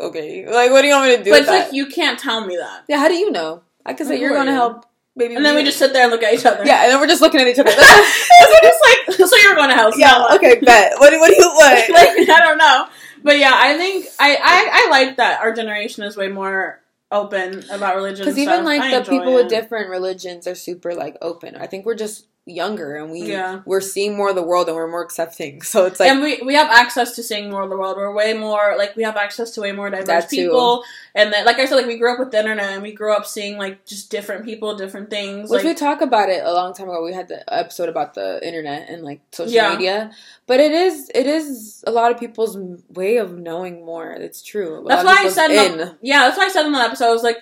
S1: okay. Like, what do you want me to do?
S2: But
S1: with
S2: it's
S1: that?
S2: like you can't tell me that.
S1: yeah. How do you know? I could say you're going to help. Baby,
S2: And then we just sit there and look at each other.
S1: yeah, and then we're just looking at each other. (laughs) (laughs)
S2: it's just like so you're going to hell. so
S1: yeah. Okay. Bet. What do What do you what?
S2: like I don't know, but yeah, I think I I, I like that our generation is way more open about religion.
S1: Because even like
S2: I
S1: the people with different religions are super like open. I think we're just younger and we
S2: Yeah.
S1: we're seeing more of the world and we're more accepting. (laughs) So it's like
S2: and we we have access to seeing more of the world. We're way more like we have access to way more diverse people. And then, like I said, like we grew up with the internet and we grew up seeing like just different people, different things.
S1: which
S2: like,
S1: we talked about it a long time ago. We had the episode about the internet and like social
S2: Yeah.
S1: media. But it is it is a lot of people's way of knowing more. It's true. A
S2: That's why I said in the, yeah. That's why I said in that episode. I was like,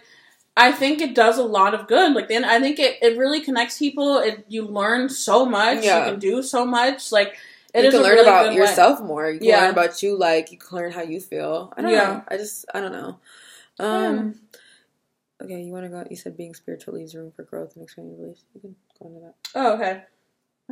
S2: I think it does a lot of good. Like then I think it, it really connects people. It you learn so much.
S1: Yeah.
S2: You can do so much. Like it
S1: you
S2: is
S1: can learn
S2: really
S1: about
S2: good way.
S1: yourself more. You can
S2: Yeah.
S1: learn about you. Like you can learn how you feel. I don't
S2: Yeah.
S1: know. I just I don't know. Um. Okay, you want to go? You said being spiritual leaves room for growth and expanding beliefs. You can go into that.
S2: Oh, okay.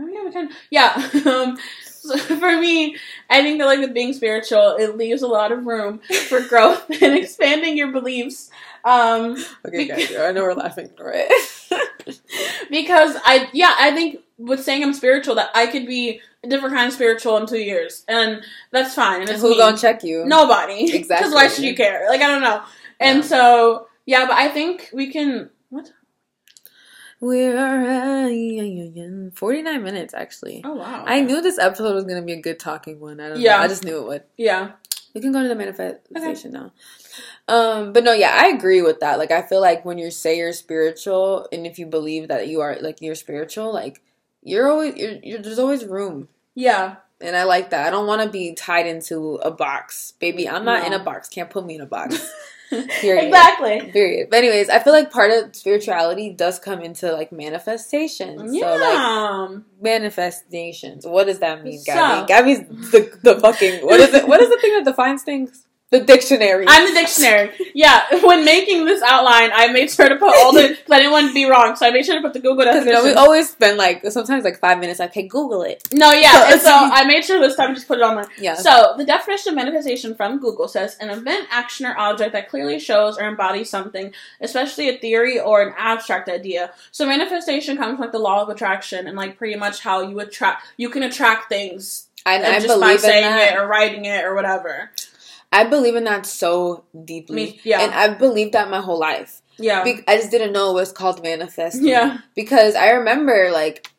S2: Oh, yeah, we can. Yeah. Um, so for me, I think that like with being spiritual, it leaves a lot of room for (laughs) growth (laughs) and expanding your beliefs. Um,
S1: Okay, guys, I know we're laughing, right? (laughs)
S2: because I yeah I think with saying I'm spiritual that I could be a different kind of spiritual in two years and that's fine. And it's
S1: Who gonna check you?
S2: Nobody.
S1: Exactly.
S2: Because why should you care? Like I don't know. And
S1: Yeah.
S2: so yeah, but I think we can.
S1: We're at 49 minutes actually.
S2: Oh wow.
S1: I knew this episode was gonna be a good talking one. I don't
S2: Yeah.
S1: know. I just knew it would.
S2: Yeah.
S1: We can go to the manifestation now. Um, but no, yeah, I agree with that. Like, I feel like when you say you're spiritual, and if you believe that you are like you're spiritual, like you're always you're, you're there's always room,
S2: Yeah.
S1: and I like that. I don't want to be tied into a box, baby. I'm not
S2: No.
S1: in a box. Can't put me in a box. (laughs) (laughs) Period.
S2: exactly.
S1: Period. But anyways, I feel like part of spirituality does come into like manifestation.
S2: Yeah.
S1: So like manifestations. What does that mean,
S2: So-
S1: Gabby? Gabby's the the fucking what is it? What is the thing that defines things? The dictionary.
S2: I'm the dictionary. Yeah, (laughs) when making this outline, I made sure to put all the because I didn't want to be wrong, so I made sure to put the Google
S1: you know we always spend like sometimes like five minutes like, hey, Google it.
S2: no, yeah,
S1: So
S2: and so (laughs) I made sure this time just put it on there.
S1: Yeah.
S2: So the definition of manifestation from Google says an event, action, or object that clearly shows or embodies something, especially a theory or an abstract idea. So manifestation comes from like the law of attraction and like pretty much how you attract you can attract things
S1: and
S2: and
S1: I
S2: just by saying
S1: that.
S2: it or writing it or whatever.
S1: I believe in that so deeply.
S2: Me- yeah.
S1: And I've believed that my whole life.
S2: Yeah.
S1: Be- I just didn't know it was called manifesting.
S2: yeah.
S1: because I remember like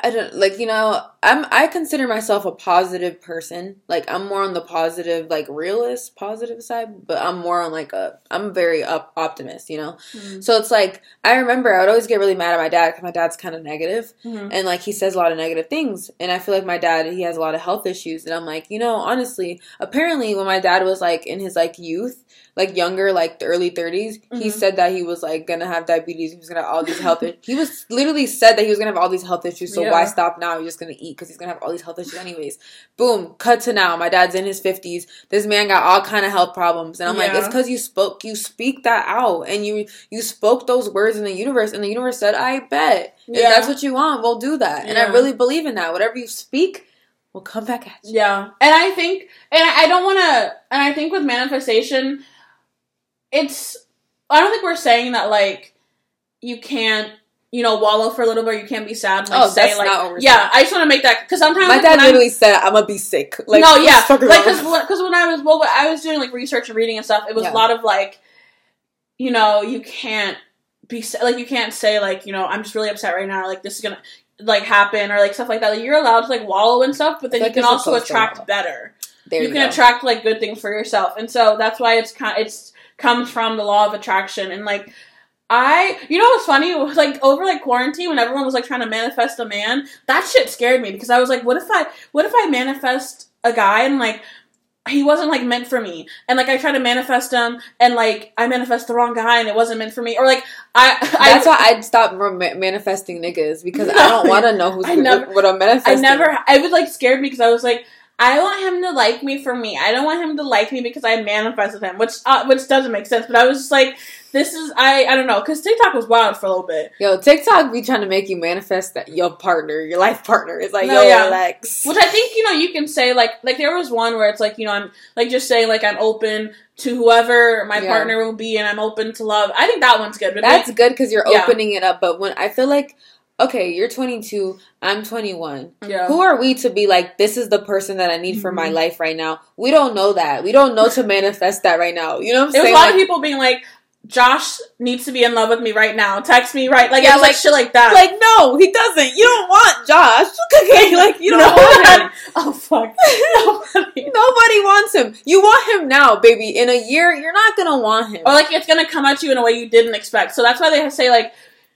S1: I don't like you know I'm I consider myself a positive person like I'm more on the positive like realist positive side but I'm more on like a I'm very up optimist you know
S2: Mhm.
S1: so it's like I remember I would always get really mad at my dad because my dad's kind of negative
S2: Mhm.
S1: and like he says a lot of negative things and I feel like my dad he has a lot of health issues and I'm like you know honestly apparently when my dad was like in his like youth like younger like the early 30s he
S2: Mhm.
S1: said that he was like gonna have diabetes he was gonna have all these health issues he was literally said that he was gonna have all these health issues so
S2: Yeah.
S1: why stop now? He's just gonna eat because he's gonna have all these health issues anyways. Boom cut to now. My dad's in his 50s this man got all kind of health problems and i'm like it's because you spoke you speak that out and you you spoke those words in the universe and the universe said i bet if
S2: Yeah.
S1: that's what you want we'll do that. And i really believe in that. Whatever you speak will come back at you.
S2: Yeah, and I think, and I I don't want to, and I think with manifestation, it's. I don't think we're saying that like you can't, you know, wallow for a little bit. Or you can't be sad. And, like,
S1: Oh,
S2: say
S1: that's
S2: like,
S1: not what we're
S2: yeah.
S1: saying.
S2: I just want to make that because sometimes
S1: my
S2: like,
S1: dad
S2: when I'm-
S1: literally said i'm gonna be sick like
S2: no, yeah, like because because when I was well, when I was doing like research and reading and stuff, it was
S1: Yeah.
S2: a lot of like, you know, you can't be like you can't say like you know I'm just really upset right now, like this is gonna like happen or like stuff like that. Like you're allowed to like wallow and stuff, but then you can also attract better
S1: there
S2: you,
S1: you,
S2: can
S1: go.
S2: attract like good things for yourself and so that's why it's kind it's comes from the law of attraction and like I, you know what's funny? It was (laughs) Like over like quarantine, when everyone was like trying to manifest a man, that shit scared me because I was like, what if I, what if I manifest a guy and like he wasn't like meant for me, and like I try to manifest him and like I manifest the wrong guy and it wasn't meant for me, or like I, (laughs)
S1: That's
S2: I,
S1: why I'd stop ma- manifesting niggas because I don't (laughs) want to know who's
S2: I never-
S1: what I'm manifesting.
S2: I never, I would like scared me because I was like, I want him to like me for me. I don't want him to like me because I manifested him, which uh, which doesn't make sense. But I was just like, this is I I don't know because TikTok was wild for a little bit,
S1: Yo, TikTok be trying to make you manifest that your partner, your life partner. It's like,
S2: No,
S1: yo,
S2: yeah.
S1: relax.
S2: which I think you know you can say like like there was one where it's like you know I'm like just saying like I'm open to whoever my
S1: Yeah.
S2: partner will be and I'm open to love. I think that one's good. But
S1: That's
S2: like,
S1: good because you're
S2: Yeah.
S1: opening it up. But when I feel like, okay, you're 22, I'm 21.
S2: yeah.
S1: Who are we to be like, this is the person that I need for my
S2: Mhm.
S1: life right now? We don't know that. We don't know to manifest that right now. You know what I'm
S2: It
S1: saying?
S2: a lot
S1: Like-
S2: of people being like, Josh needs to be in love with me right now. Text me right, like
S1: Yeah,
S2: yeah, like,
S1: like-
S2: shit like that.
S1: like, no, he doesn't. You don't want Josh. (laughs) Okay, like, you don't
S2: No.
S1: want him. (laughs)
S2: oh fuck, Nobody. (laughs)
S1: Nobody wants him. You want him now, baby. In a year, you're not gonna want him.
S2: or like it's gonna come at you in a way you didn't expect. So that's why they say like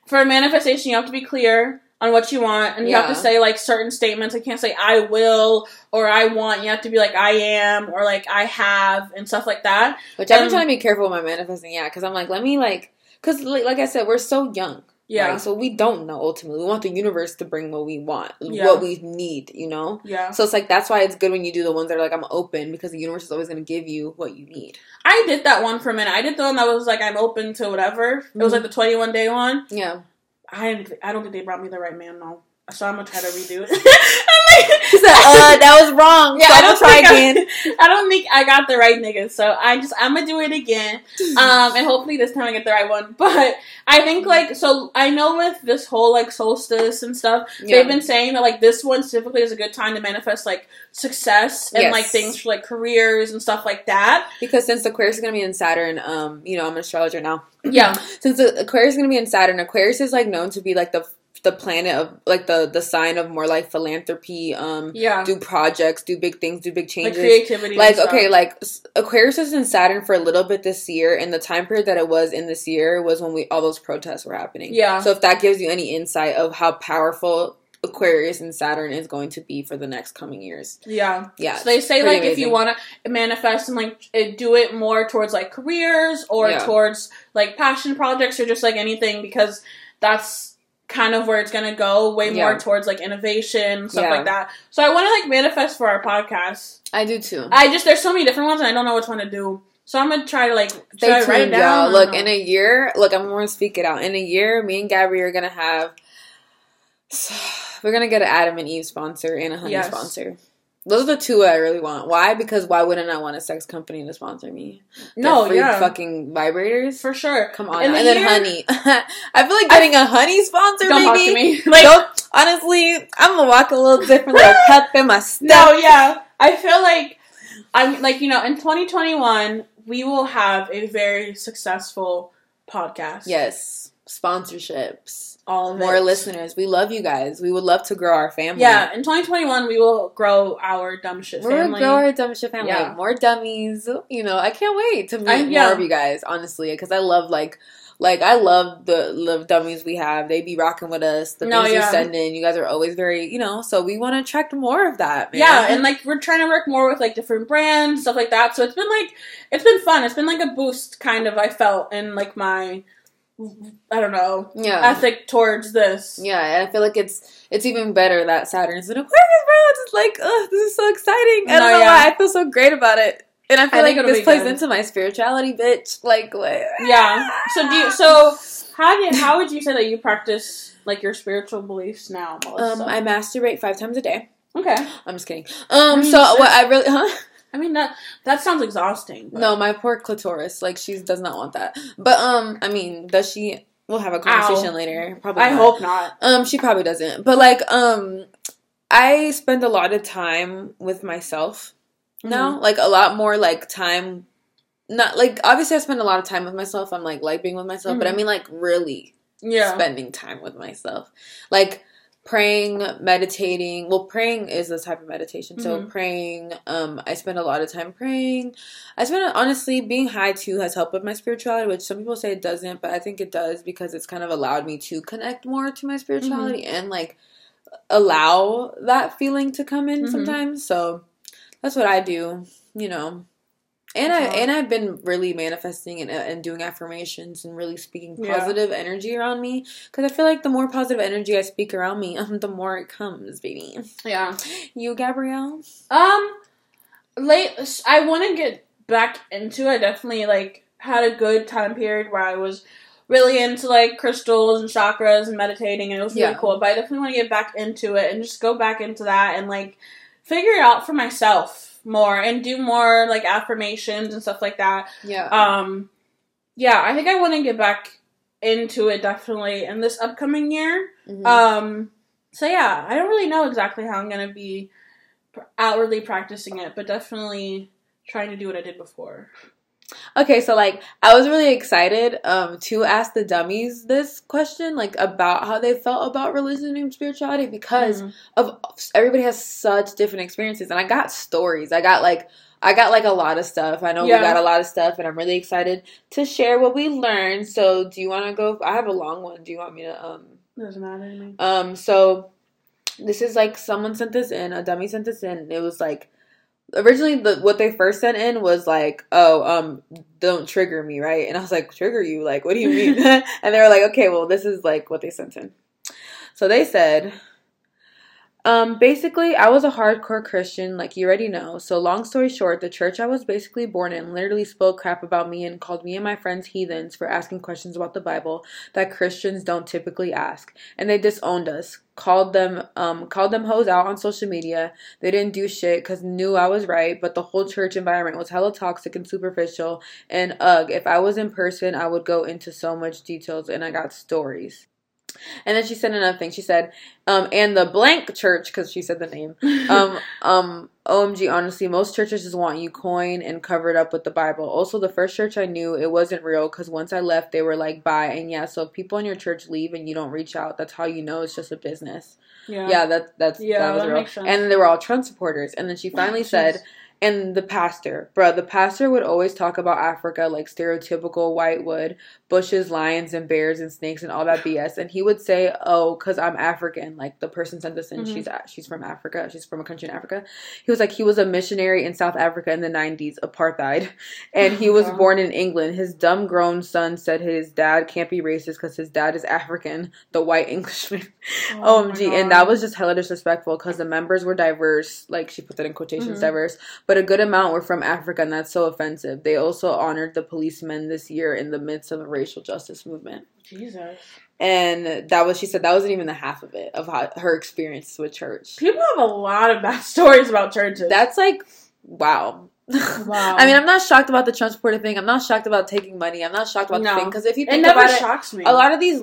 S2: for a manifestation you have to be clear on what you want and you have to say like certain statements. I can't say I will or I want. You have to be like I am or like I have and stuff like that.
S1: Which I've been trying to be careful with my manifesting, yeah, because I'm like, let me like, because like, like I said, we're so young,
S2: Yeah.
S1: right? So we don't know ultimately. We want the universe to bring what we want,
S2: Yeah.
S1: what we need, you know.
S2: Yeah.
S1: So it's like that's why it's good when you do the ones that are like I'm open because the universe is always going to give you what you need.
S2: I did that one for a minute. I did the one that was like I'm open to whatever. It was
S1: Mhm.
S2: like the 21 day one.
S1: Yeah,
S2: I I don't think they brought me the right man though. So I'm gonna try to redo it. (laughs)
S1: Said, "Uh, that was wrong.
S2: Yeah,
S1: so
S2: I don't
S1: try
S2: think I-
S1: again." (laughs)
S2: I don't think I got the right nigga, so I just I'm gonna do it again. Um, and hopefully this time I get the right one. But I think like so I know with this whole like solstice and stuff,
S1: Yeah.
S2: they've been saying that like this one specifically is a good time to manifest like success and
S1: Yes.
S2: like things for like careers and stuff like that.
S1: because since Aquarius is gonna be in Saturn, um, you know, I'm an astrologer now.
S2: Yeah. (clears throat)
S1: Since the Aquarius is gonna be in Saturn, Aquarius is like known to be like the the planet of like the the sign of more like philanthropy, um,
S2: Yeah.
S1: do projects, do big things, do big
S2: Like
S1: changes.
S2: creativity.
S1: like
S2: and stuff.
S1: okay like aquarius was in saturn for a little bit this year and the time period that it was in this year was when we all those protests were happening
S2: Yeah.
S1: so if that gives you any insight of how powerful aquarius and saturn is going to be for the next coming years
S2: Yeah.
S1: yeah
S2: So they say like if you want to manifest and like do it more towards like careers or
S1: Yeah.
S2: towards like passion projects or just like anything because that's kind of where it's gonna go way more towards like innovation stuff
S1: Yeah.
S2: like that. So I want to like manifest for our podcast.
S1: i do too
S2: I just there's so many different ones and I don't know which one to do. So I'm gonna try to like
S1: Stay
S2: try to write it down.
S1: y'all. Look, in a year, look, I'm going to speak it out. In a year, me and Gabby are going to have, (sighs) we're going to get an Adam and Eve sponsor and a honey
S2: Yes.
S1: sponsor. Those are the two I really want. Why? Because why wouldn't I want a sex company to sponsor me? They're
S2: no,
S1: free
S2: yeah,
S1: fucking vibrators.
S2: for sure.
S1: Come on,
S2: In
S1: and then honey. (laughs) I feel like getting a honey sponsor.
S2: Don't talk
S1: maybe.
S2: to me. (laughs) Like
S1: Don't- honestly, I'm gonna walk a little different, little (laughs) pep in my step.
S2: No, yeah. I feel like I'm like, you know, in 2021, we will have a very successful podcast.
S1: Yes, sponsorships,
S2: All of
S1: more
S2: it.
S1: listeners. We love you guys. We would love to grow our family.
S2: Yeah, in 2021, we will grow our dumb shit family.
S1: grow our dumb shit family.
S2: Yeah.
S1: More dummies. You know, I can't wait to meet
S2: I- yeah.
S1: more of you guys. Honestly, because I love like. Like I love the love dummies we have. They be rocking with us. The
S2: No,
S1: things
S2: yeah.
S1: you send in, you guys are always very, you know. So we want to attract more of that. Man.
S2: yeah, and like we're trying to work more with like different brands, stuff like that. So it's been like it's been fun. It's been like a boost, kind of. I felt in like my, I don't know,
S1: yeah,
S2: ethic towards this.
S1: Yeah, I feel like it's it's even better that Saturn's in Aquarius, bro. It's just like, ugh, this is so exciting. I don't know
S2: yeah.
S1: why I feel so great about it, and I feel
S2: I
S1: like this plays
S2: good.
S1: into my spirituality, bitch. Like, what?
S2: Yeah. So do you, so how do you, how would you say that you practice like your spiritual beliefs now, Melissa?
S1: Um, I masturbate five times a day.
S2: okay.
S1: I'm just kidding. Um, so what I really, huh?
S2: I mean that that sounds exhausting. but-
S1: No, my poor clitoris. Like, she does not want that. But um, I mean, does she? We'll have a conversation
S2: Ow.
S1: later. Probably.
S2: I
S1: not.
S2: hope not.
S1: Um, she probably doesn't. But like, um, I spend a lot of time with myself now.
S2: Mm-hmm.
S1: Like a lot more like time. Not like obviously I spend a lot of time with myself. I'm like like being with myself, but I
S2: Mhm.
S1: mean like really
S2: Yeah.
S1: spending time with myself. Like praying, meditating. Well, praying is a type of meditation. So
S2: Mhm.
S1: praying, um, I spend a lot of time praying. I spend honestly being high too has helped with my spirituality, which some people say it doesn't, but I think it does because it's kind of allowed me to connect more to my spirituality and like allow that feeling to come in
S2: Mhm.
S1: sometimes. So that's what I do, you know. And I and I've been really manifesting and, and doing affirmations and really speaking
S2: Yeah.
S1: positive energy around me because I feel like the more positive energy I speak around me, (laughs) um, the more it comes, baby.
S2: Yeah.
S1: You, Gabrielle?
S2: Um, late. I want to get back into. I definitely like had a good time period where I was really into like crystals and chakras and meditating, and it was really
S1: Yeah.
S2: cool. But I definitely want to get back into it and just go back into that and like figure it out for myself more and do more like affirmations and stuff like that.
S1: Yeah.
S2: Um, yeah, I think I want to get back into it definitely in this upcoming year.
S1: Mhm.
S2: Um, so yeah, I don't really know exactly how I'm gonna be outwardly practicing it, but definitely trying to do what I did before.
S1: Okay, so like I was really excited um to ask the dummies this question, like about how they felt about religion and spirituality because
S2: Mhm.
S1: of everybody has such different experiences and I got stories. I got like I got like a lot of stuff. I know
S2: Yeah.
S1: we got a lot of stuff and I'm really excited to share what we learned. So do you want to go I have a long one. Do you want me to um
S2: doesn't matter
S1: um so this is like someone sent this in, a dummy sent this in. and It was like originally the what they first sent in was like, "Oh, um don't trigger me, right?" And I was like, "Trigger you? Like, what do you mean?" (laughs) (laughs) and they were like, "Okay, well, this is like what they sent in." So they said, Um, basically, I was a hardcore Christian, like you already know. So, long story short, the church I was basically born in literally spoke crap about me and called me and my friends heathens for asking questions about the Bible that Christians don't typically ask, and they disowned us. Called them, um, called them hoes out on social media. They didn't do shit because knew I was right, but the whole church environment was hella toxic and superficial. And ugh, if I was in person, I would go into so much details, and I got stories. And then she said another thing. She said, um, and the blank church, because she said the name. Um, (laughs) um, OMG, honestly, most churches just want you coin and covered up with the Bible. Also, the first church I knew, it wasn't real because once I left, they were like, bye. And yeah, so if people in your church leave and you don't reach out, that's how you know it's just a business.
S2: Yeah.
S1: Yeah, that, that's,
S2: Yeah,
S1: that was
S2: that
S1: real.
S2: makes sense.
S1: And they were all Trump supporters. And then she finally said, and the pastor, bro, the pastor would always talk about Africa like stereotypical white wood, bushes, lions, and bears and snakes and all that BS. And he would say, "Oh, cause I'm African." Like the person sent this in,
S2: Mhm.
S1: she's a- she's from Africa. She's from a country in Africa. He was like, he was a missionary in South Africa in the '90s, apartheid, (laughs) and he
S2: Oh,
S1: was
S2: wow.
S1: born in England. His dumb grown son said his dad can't be racist because his dad is African, the white Englishman. (laughs)
S2: Oh
S1: OMG. And that was just hella disrespectful because the members were diverse. Like she put that in quotations,
S2: Mhm.
S1: diverse. But a good amount were from Africa, and that's so offensive. They also honored the policemen this year in the midst of a racial justice movement.
S2: Jesus.
S1: And that was, she said, that wasn't even the half of it, of how, her experiences with church.
S2: People have a lot of bad (laughs) stories about churches.
S1: That's like, wow.
S2: Wow.
S1: I mean, I'm not shocked about the Trump supporter thing. I'm not shocked about taking money. I'm not shocked about
S2: No.
S1: the thing. Because if you
S2: it never
S1: about it,
S2: shocks me.
S1: a lot of these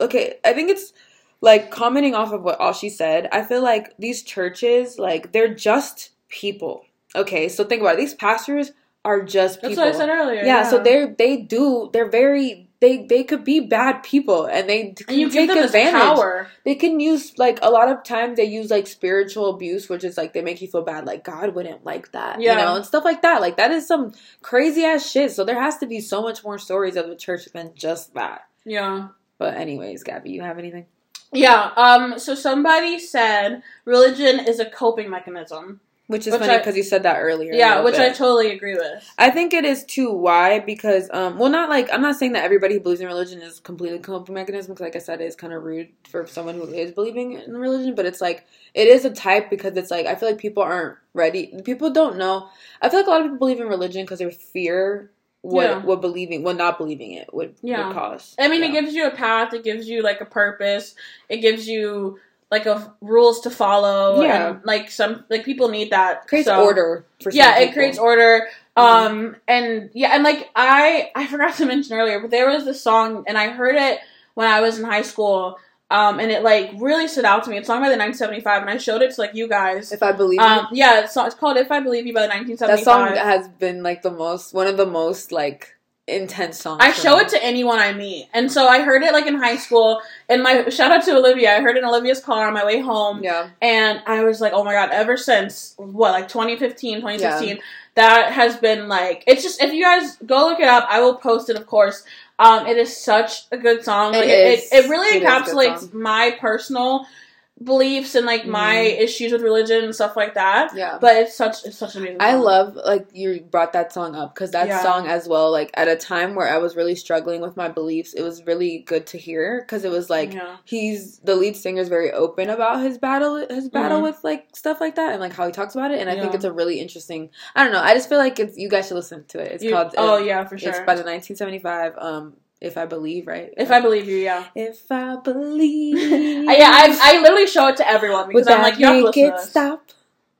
S1: okay i think it's like commenting off of what all she said i feel like these churches like they're just people okay so think about it these pastors are just people.
S2: That's what I said earlier.
S1: yeah, so they're they do they're very they they could be bad people and they
S2: and you them this power.
S1: they can use like a lot of times they use like spiritual abuse which is like they make you feel bad like god wouldn't like that
S2: Yeah.
S1: you know and stuff like that like that is some crazy ass shit so there has to be so much more stories of the church than just that
S2: Yeah.
S1: but anyways, Gabby, you have anything?
S2: Yeah. Um. So somebody said religion is a coping mechanism.
S1: Which is
S2: Which
S1: funny because you said that earlier.
S2: Yeah, which I totally agree with.
S1: I think it is too. Why? Because um, well, not like I'm not saying that everybody who believes in religion is completely coping mechanism. Because like I said, it's kind of rude for someone who is believing in religion. But it's like it is a type because it's like I feel like people aren't ready. People don't know. I feel like a lot of people believe in religion because they fear what
S2: Yeah.
S1: what believing, what not believing it would,
S2: Yeah.
S1: would cause.
S2: I mean,
S1: Yeah.
S2: it gives you a path. It gives you like a purpose. It gives you like a rules to follow.
S1: Yeah.
S2: And, like some like people need that.
S1: creates
S2: so-
S1: order
S2: yeah, it creates order. Um, and yeah, and like I I (laughs) forgot to mention earlier, but there was this song, and I heard it when I was in high school. Um, and it like really stood out to me. It's song by the 1975, and I showed it to like you guys.
S1: If I believe
S2: Um,
S1: it,
S2: yeah, it's, it's called "If I Believe You" by the 1975.
S1: that song has been like the most one of the most like intense song.
S2: I show
S1: me.
S2: it to anyone I meet, and so I heard it like in high school. And my shout out to Olivia. I heard it in Olivia's car on my way home.
S1: Yeah.
S2: And I was like, oh my god, ever since what, like 2015, 2016, that has been like, it's just, if you guys go look it up, I will post it, of course. Um, it is such a good song.
S1: It
S2: Like,
S1: is.
S2: It, it, really
S1: It is a good
S2: encapsulates my personal beliefs and like my
S1: Mhm.
S2: issues with religion and stuff like that.
S1: Yeah.
S2: But it's such, it's such an amazing.
S1: I
S2: song.
S1: love like you brought that song up because that
S2: Yeah.
S1: song as well. Like at a time where I was really struggling with my beliefs, it was really good to hear because it was like
S2: Yeah.
S1: he's the lead singer is very open about his battle, his battle
S2: Mhm.
S1: with like stuff like that and like how he talks about it. And I think it's a really interesting. I don't know. I just feel like it's you guys should listen to it. It's
S2: You-
S1: called.
S2: oh
S1: uh,
S2: yeah, for sure.
S1: It's by the 1975. Um, if I believe right.
S2: if I believe you, yeah.
S1: If I believe.
S2: I, yeah, I, I literally show it to everyone because I'm like, you have to listen to
S1: it
S2: this.
S1: stop?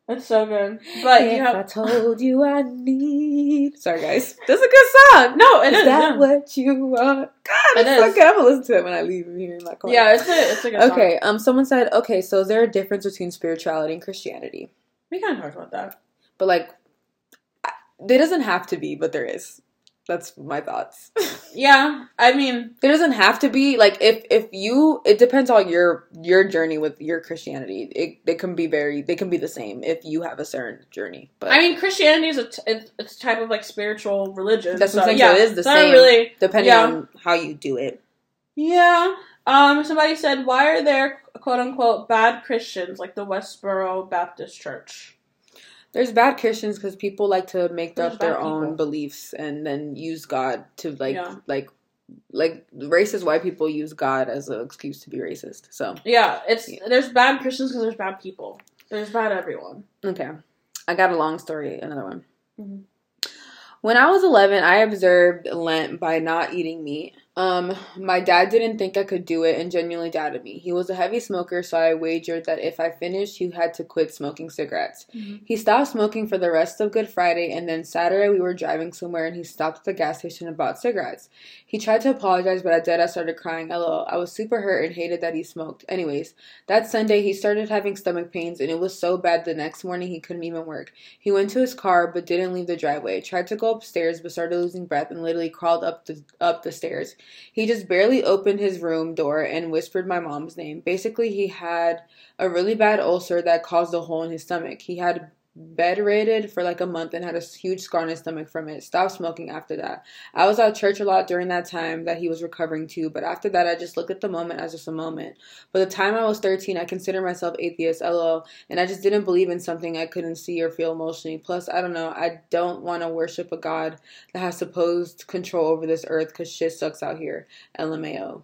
S2: It's so good. But
S1: if
S2: you
S1: I
S2: have
S1: told you I need. Sorry, guys. That's a good song.
S2: no, it
S1: is
S2: is.
S1: that
S2: yeah.
S1: what you want? God,
S2: It
S1: it's so good. I'm gonna listen to it when I leave here in my car.
S2: Yeah, it's a it's a good song.
S1: Okay. Um. Someone said, okay, so is there a difference between spirituality and Christianity?
S2: We kind of talked about that.
S1: But like, I- there doesn't have to be, but there is. That's my thoughts. (laughs)
S2: Yeah, I mean,
S1: it doesn't have to be like if if you it depends on your your journey with your Christianity. It they can be very they can be the same if you have a certain journey. But
S2: I mean, Christianity is a t- it's a type of like spiritual religion.
S1: That's what
S2: so,
S1: I'm saying,
S2: Yeah,
S1: so it is the same.
S2: Really,
S1: depending
S2: yeah.
S1: on how you do it.
S2: yeah. Um, somebody said, why are there quote unquote bad Christians like the Westboro Baptist Church?
S1: There's bad Christians because people like to make
S2: There's
S1: up their
S2: bad people.
S1: own beliefs and then use God to like
S2: Yeah.
S1: like like racist white people use God as an excuse to be racist. So
S2: Yeah, it's
S1: Yeah.
S2: there's bad Christians because there's bad people. There's bad everyone.
S1: okay, I got a long story. Another one.
S2: Mhm.
S1: When I was 11, I observed Lent by not eating meat. Um, my dad didn't think I could do it and genuinely doubted me. He was a heavy smoker, so I wagered that if I finished, he had to quit smoking cigarettes.
S2: Mhm.
S1: He stopped smoking for the rest of Good Friday, and then Saturday we were driving somewhere and he stopped at the gas station and bought cigarettes. He tried to apologize, but I did. I started crying. LOL. I was super hurt and hated that he smoked. Anyways, that Sunday he started having stomach pains and it was so bad the next morning he couldn't even work. He went to his car but didn't leave the driveway. Tried to go upstairs but started losing breath and literally crawled up the up the stairs. He just barely opened his room door and whispered my mom's name. Basically, he had a really bad ulcer that caused a hole in his stomach. He had bedridden for like a month and had a huge scar on his stomach from it. Stopped smoking after that. I was at church a lot during that time that he was recovering too, but after that I just looked at the moment as just a moment. By the time I was 13, I considered myself atheist, lol, and I just didn't believe in something I couldn't see or feel emotionally. Plus, I don't know, I don't want to worship a god that has supposed control over this earth cuz shit sucks out here. LMAO.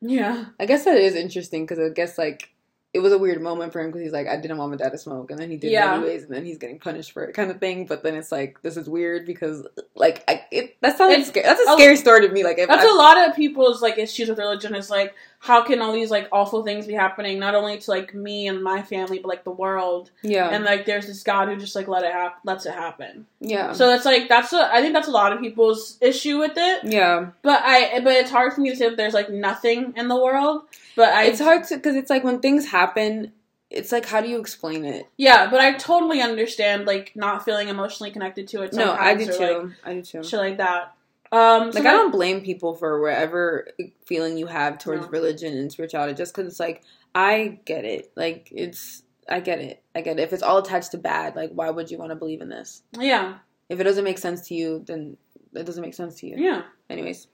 S2: Yeah.
S1: I guess that is interesting cuz I guess like it was a weird moment for him because he's like, I didn't want my dad to smoke, and then he did
S2: Yeah.
S1: it anyways, and then he's getting punished for it, kind of thing. But then it's like, this is weird because, like, I, it, that sounds
S2: It's-
S1: scary. That's a
S2: a-
S1: scary story to me. Like, if
S2: That's
S1: I,
S2: a lot of people's like issues with religion is like how can all these like awful things be happening not only to like me and my family but like the world
S1: yeah,
S2: and like there's this God who just like let it hap- lets it happen.
S1: yeah,
S2: So it's like that's a I think that's a lot of people's issue with it.
S1: yeah.
S2: But I but it's hard for me to say that there's like nothing in the world. But I
S1: it's hard to because it's like when things happen, it's like how do you explain it?
S2: Yeah, but I totally understand like not feeling emotionally connected to it.
S1: No, I do too.
S2: Like,
S1: I do too.
S2: shit like that. Um, so
S1: Like I don't blame people for whatever feeling you have towards
S2: No.
S1: religion and spirituality, just because it's like I get it. Like it's I get it. I get it. If it's all attached to bad, like why would you want to believe in this?
S2: yeah,
S1: If it doesn't make sense to you, then it doesn't make sense to you.
S2: yeah.
S1: Anyways,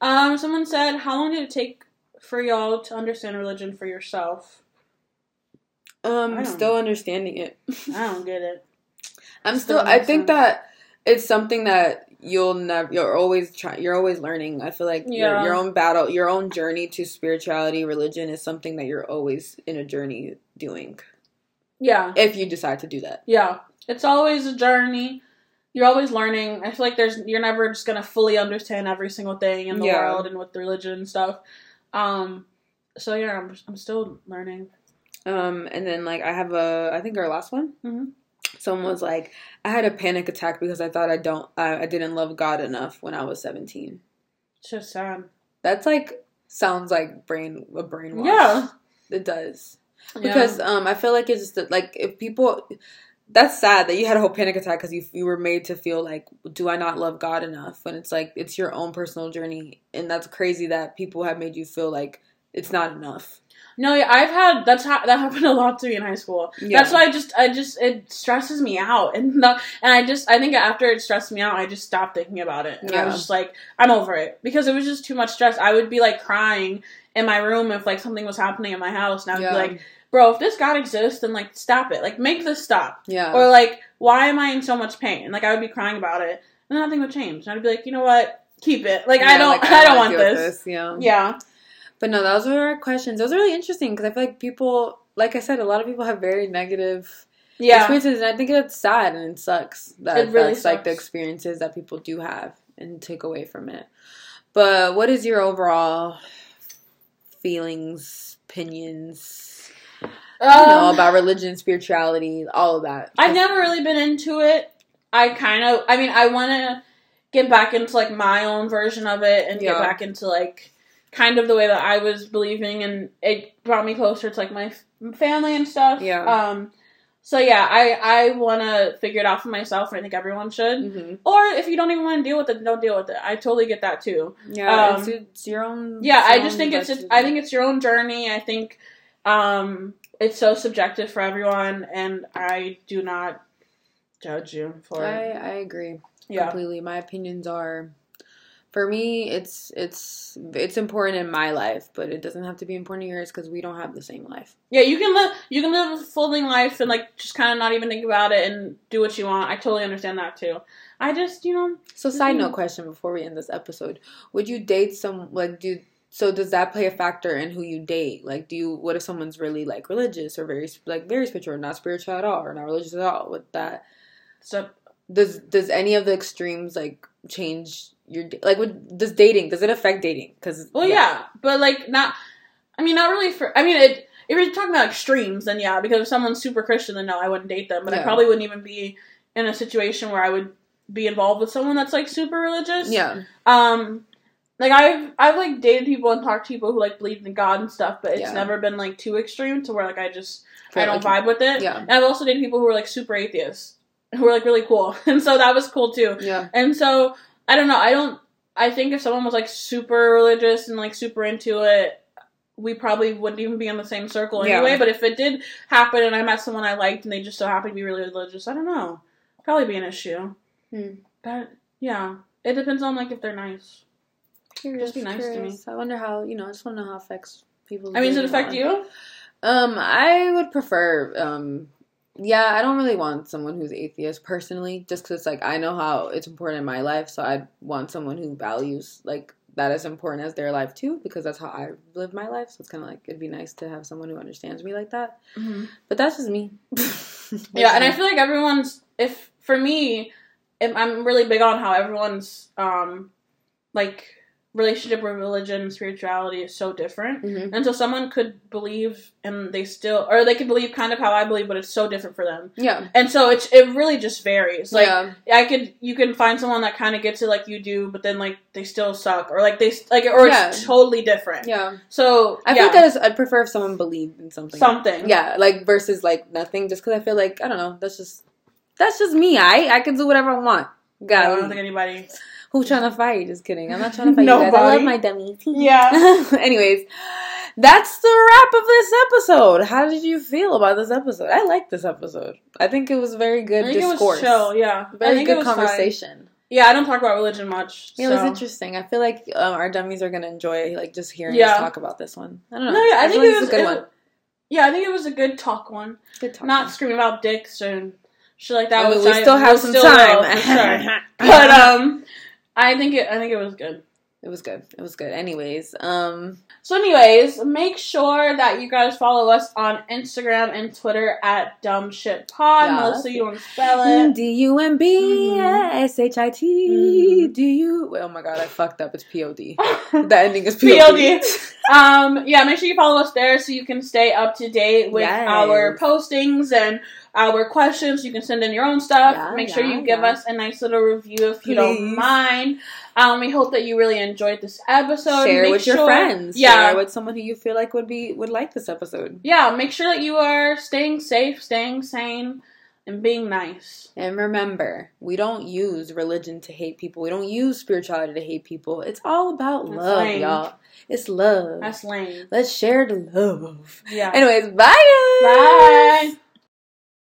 S2: Um, someone said, "How long did it take for y'all to understand religion for yourself?"
S1: Um, still
S2: know.
S1: understanding it.
S2: I don't get it. (laughs)
S1: I'm
S2: Still
S1: still. I think
S2: sense.
S1: that it's something that you'll never. You're always trying. You're always learning. I feel like your your own battle, your own journey to spirituality, religion is something that you're always in a journey doing.
S2: Yeah,
S1: If you decide to do that.
S2: yeah. It's always a journey. You're always learning. I feel like there's you're never just gonna fully understand every single thing in the
S1: Yeah.
S2: world and with religion and stuff. Um, so yeah, I'm I'm still learning.
S1: Um, and then like I have a, I think our last one.
S2: Mm Mhm.
S1: Someone was like, I had a panic attack because I thought I don't, I, I didn't love God enough when I was 17.
S2: So sad.
S1: That's like sounds like brain a brainwash.
S2: Yeah.
S1: it does.
S2: Yeah.
S1: because um I feel like it's just that, like if people that's sad that you had a whole panic attack because you you were made to feel like do I not love God enough when it's like it's your own personal journey and that's crazy that people have made you feel like it's not enough.
S2: No, yeah, I've had that's ha- that happened a lot to me in high school.
S1: Yeah.
S2: That's why I just I just it stresses me out, and not, and I just I think after it stressed me out, I just stopped thinking about it, and I was just like I'm over it because it was just too much stress. I would be like crying in my room if like something was happening in my house, and I would
S1: Yeah.
S2: be like, bro, if this God exists, then like stop it, like make this stop,
S1: Yeah.
S2: or like why am I in so much pain? And like I would be crying about it, and nothing would change. And I'd be like, you know what, keep it. Like I don't
S1: like,
S2: I don't
S1: wanna
S2: want
S1: with
S2: this.
S1: Yeah.
S2: Yeah,
S1: But no, those were our questions. Those are really interesting because I feel like people, like I said, a lot of people have very negative
S2: yeah.
S1: experiences, and I think it's sad and it sucks that
S2: It really
S1: that's like the experiences that people do have and take away from it. But what is your overall feelings, opinions, I don't know
S2: Um,
S1: about religion, spirituality, all of that?
S2: I've never really been into it. I kind of, I mean, I want to get back into like my own version of it and
S1: Yeah.
S2: get back into like kind of the way that I was believing, and it brought me closer to like my f- family and stuff.
S1: Yeah.
S2: Um. So yeah, I I want to figure it out for myself, and I think everyone should.
S1: hmm
S2: Or if you don't even want to deal with it, don't deal with it. I totally get that too.
S1: Yeah,
S2: Um,
S1: it's, it's your own.
S2: Yeah, I just think it's just. I think it's your own journey. I think um it's so subjective for everyone, and I do not judge you for
S1: I
S2: it.
S1: I agree
S2: Yeah,
S1: completely. My opinions are For me, it's it's it's important in my life, but it doesn't have to be important in yours because we don't have the same life.
S2: Yeah, you can live you can live a fulfilling life and like just kind of not even think about it and do what you want. I totally understand that too. I just you know
S1: So, side
S2: Mhm.
S1: note question before we end this episode: Would you date some like do? So does that play a factor in who you date? Like, do you? What if someone's really like religious or very like very spiritual, or not spiritual at all, or not religious at all? With that,
S2: so
S1: does does any of the extremes like change your da- like? Would, does dating does it affect dating? Because
S2: well yeah. but like not. I mean, not really for. I mean, it, if you're talking about extremes, then yeah, because if someone's super Christian, then no, I wouldn't date them. But I probably wouldn't even be in a situation where I would be involved with someone that's like super religious.
S1: yeah,
S2: Um, like I've I've like dated people and talked to people who like believe in God and stuff, but it's
S1: Yeah.
S2: never been like too extreme to where like I just I don't vibe with it.
S1: Yeah.
S2: And I've also dated people who were like super atheists, who were like really cool, (laughs) and so that was cool too.
S1: yeah,
S2: And so I don't know. I don't. I think if someone was like super religious and like super into it, we probably wouldn't even be in the same circle
S1: Yeah.
S2: anyway. But if it did happen and I met someone I liked and they just so happened to be really religious, I don't know. Probably be an issue.
S1: Hmm.
S2: But yeah, it depends on like if they're nice. Just be nice to me.
S1: I wonder how you know. I just want to know how it affects people.
S2: I mean, does it affect you?
S1: Um, I would prefer. Um, yeah, I don't really want someone who's atheist personally, just because it's like I know how it's important in my life, so I want someone who values like that as important as their life too, because that's how I live my life. So it's kind of like it'd be nice to have someone who understands me like that. But that's just me. (laughs)
S2: Yeah, and I feel like everyone's if for me, if I'm really big on how everyone's um like relationship with religion and spirituality is so different.
S1: Mhm.
S2: And so someone could believe and they still or they could believe kind of how I believe, but it's so different for them.
S1: yeah,
S2: And so it's it really just varies. Like
S1: yeah,
S2: I could you can find someone that kind of gets it like you do, but then like they still suck or like they like or it's totally different.
S1: yeah.
S2: So
S1: I
S2: yeah,
S1: think that is. I'd prefer if someone believed in something.
S2: something.
S1: Yeah, like versus like nothing, just because I feel like I don't know. That's just that's just me. I I can do whatever I want. God, I
S2: don't think anybody.
S1: Who's trying to fight? Just kidding. I'm not trying to fight you guys. I love my dummy. (laughs)
S2: Yeah. (laughs)
S1: Anyways, that's the wrap of this episode. How did you feel about this episode? I like this episode. I think it was very good
S2: I think
S1: discourse.
S2: it was chill. Yeah, I
S1: Very good
S2: was fine.
S1: conversation.
S2: Yeah, I don't talk about religion much.
S1: Yeah, it was interesting. I feel like um, our dummies are gonna enjoy like just hearing
S2: Yeah.
S1: us talk about this one. I don't know.
S2: No, yeah, I
S1: feel
S2: think it was
S1: a good
S2: it-
S1: one.
S2: Yeah, I think it was a good talk one.
S1: Good talk.
S2: Not screaming about dicks and shit like that.
S1: I
S2: which
S1: we still have some
S2: still
S1: time.
S2: will, sure. (laughs) But um, I think it. I think it was good.
S1: It was good. It was good. Anyways, um,
S2: So, anyways, make sure that you guys follow us on Instagram and Twitter at Dumb Shit Pod.
S1: Yeah.
S2: Melissa, you want to spell it?
S1: D U M B S H I T. D U. Oh my god, I fucked up. It's P O D. (laughs) The ending is P O D. (laughs)
S2: Um, yeah, make sure you follow us there so you can stay up to date with
S1: Yes.
S2: our postings and our questions. You can send in your own stuff.
S1: Yeah,
S2: make sure
S1: yeah,
S2: you give us a nice little review if you
S1: Please.
S2: don't mind. Um, we hope that you really enjoyed this episode.
S1: Share
S2: Make
S1: with your friends.
S2: Yeah.
S1: Share with someone who you feel like would be would like this episode.
S2: Yeah, make sure that you are staying safe, staying sane, and being nice.
S1: And remember, we don't use religion to hate people. We don't use spirituality to hate people. It's all about
S2: That's
S1: love,
S2: lame.
S1: y'all. It's love.
S2: That's lame.
S1: Let's share the love.
S2: Yeah.
S1: Anyways, bye.
S2: Bye.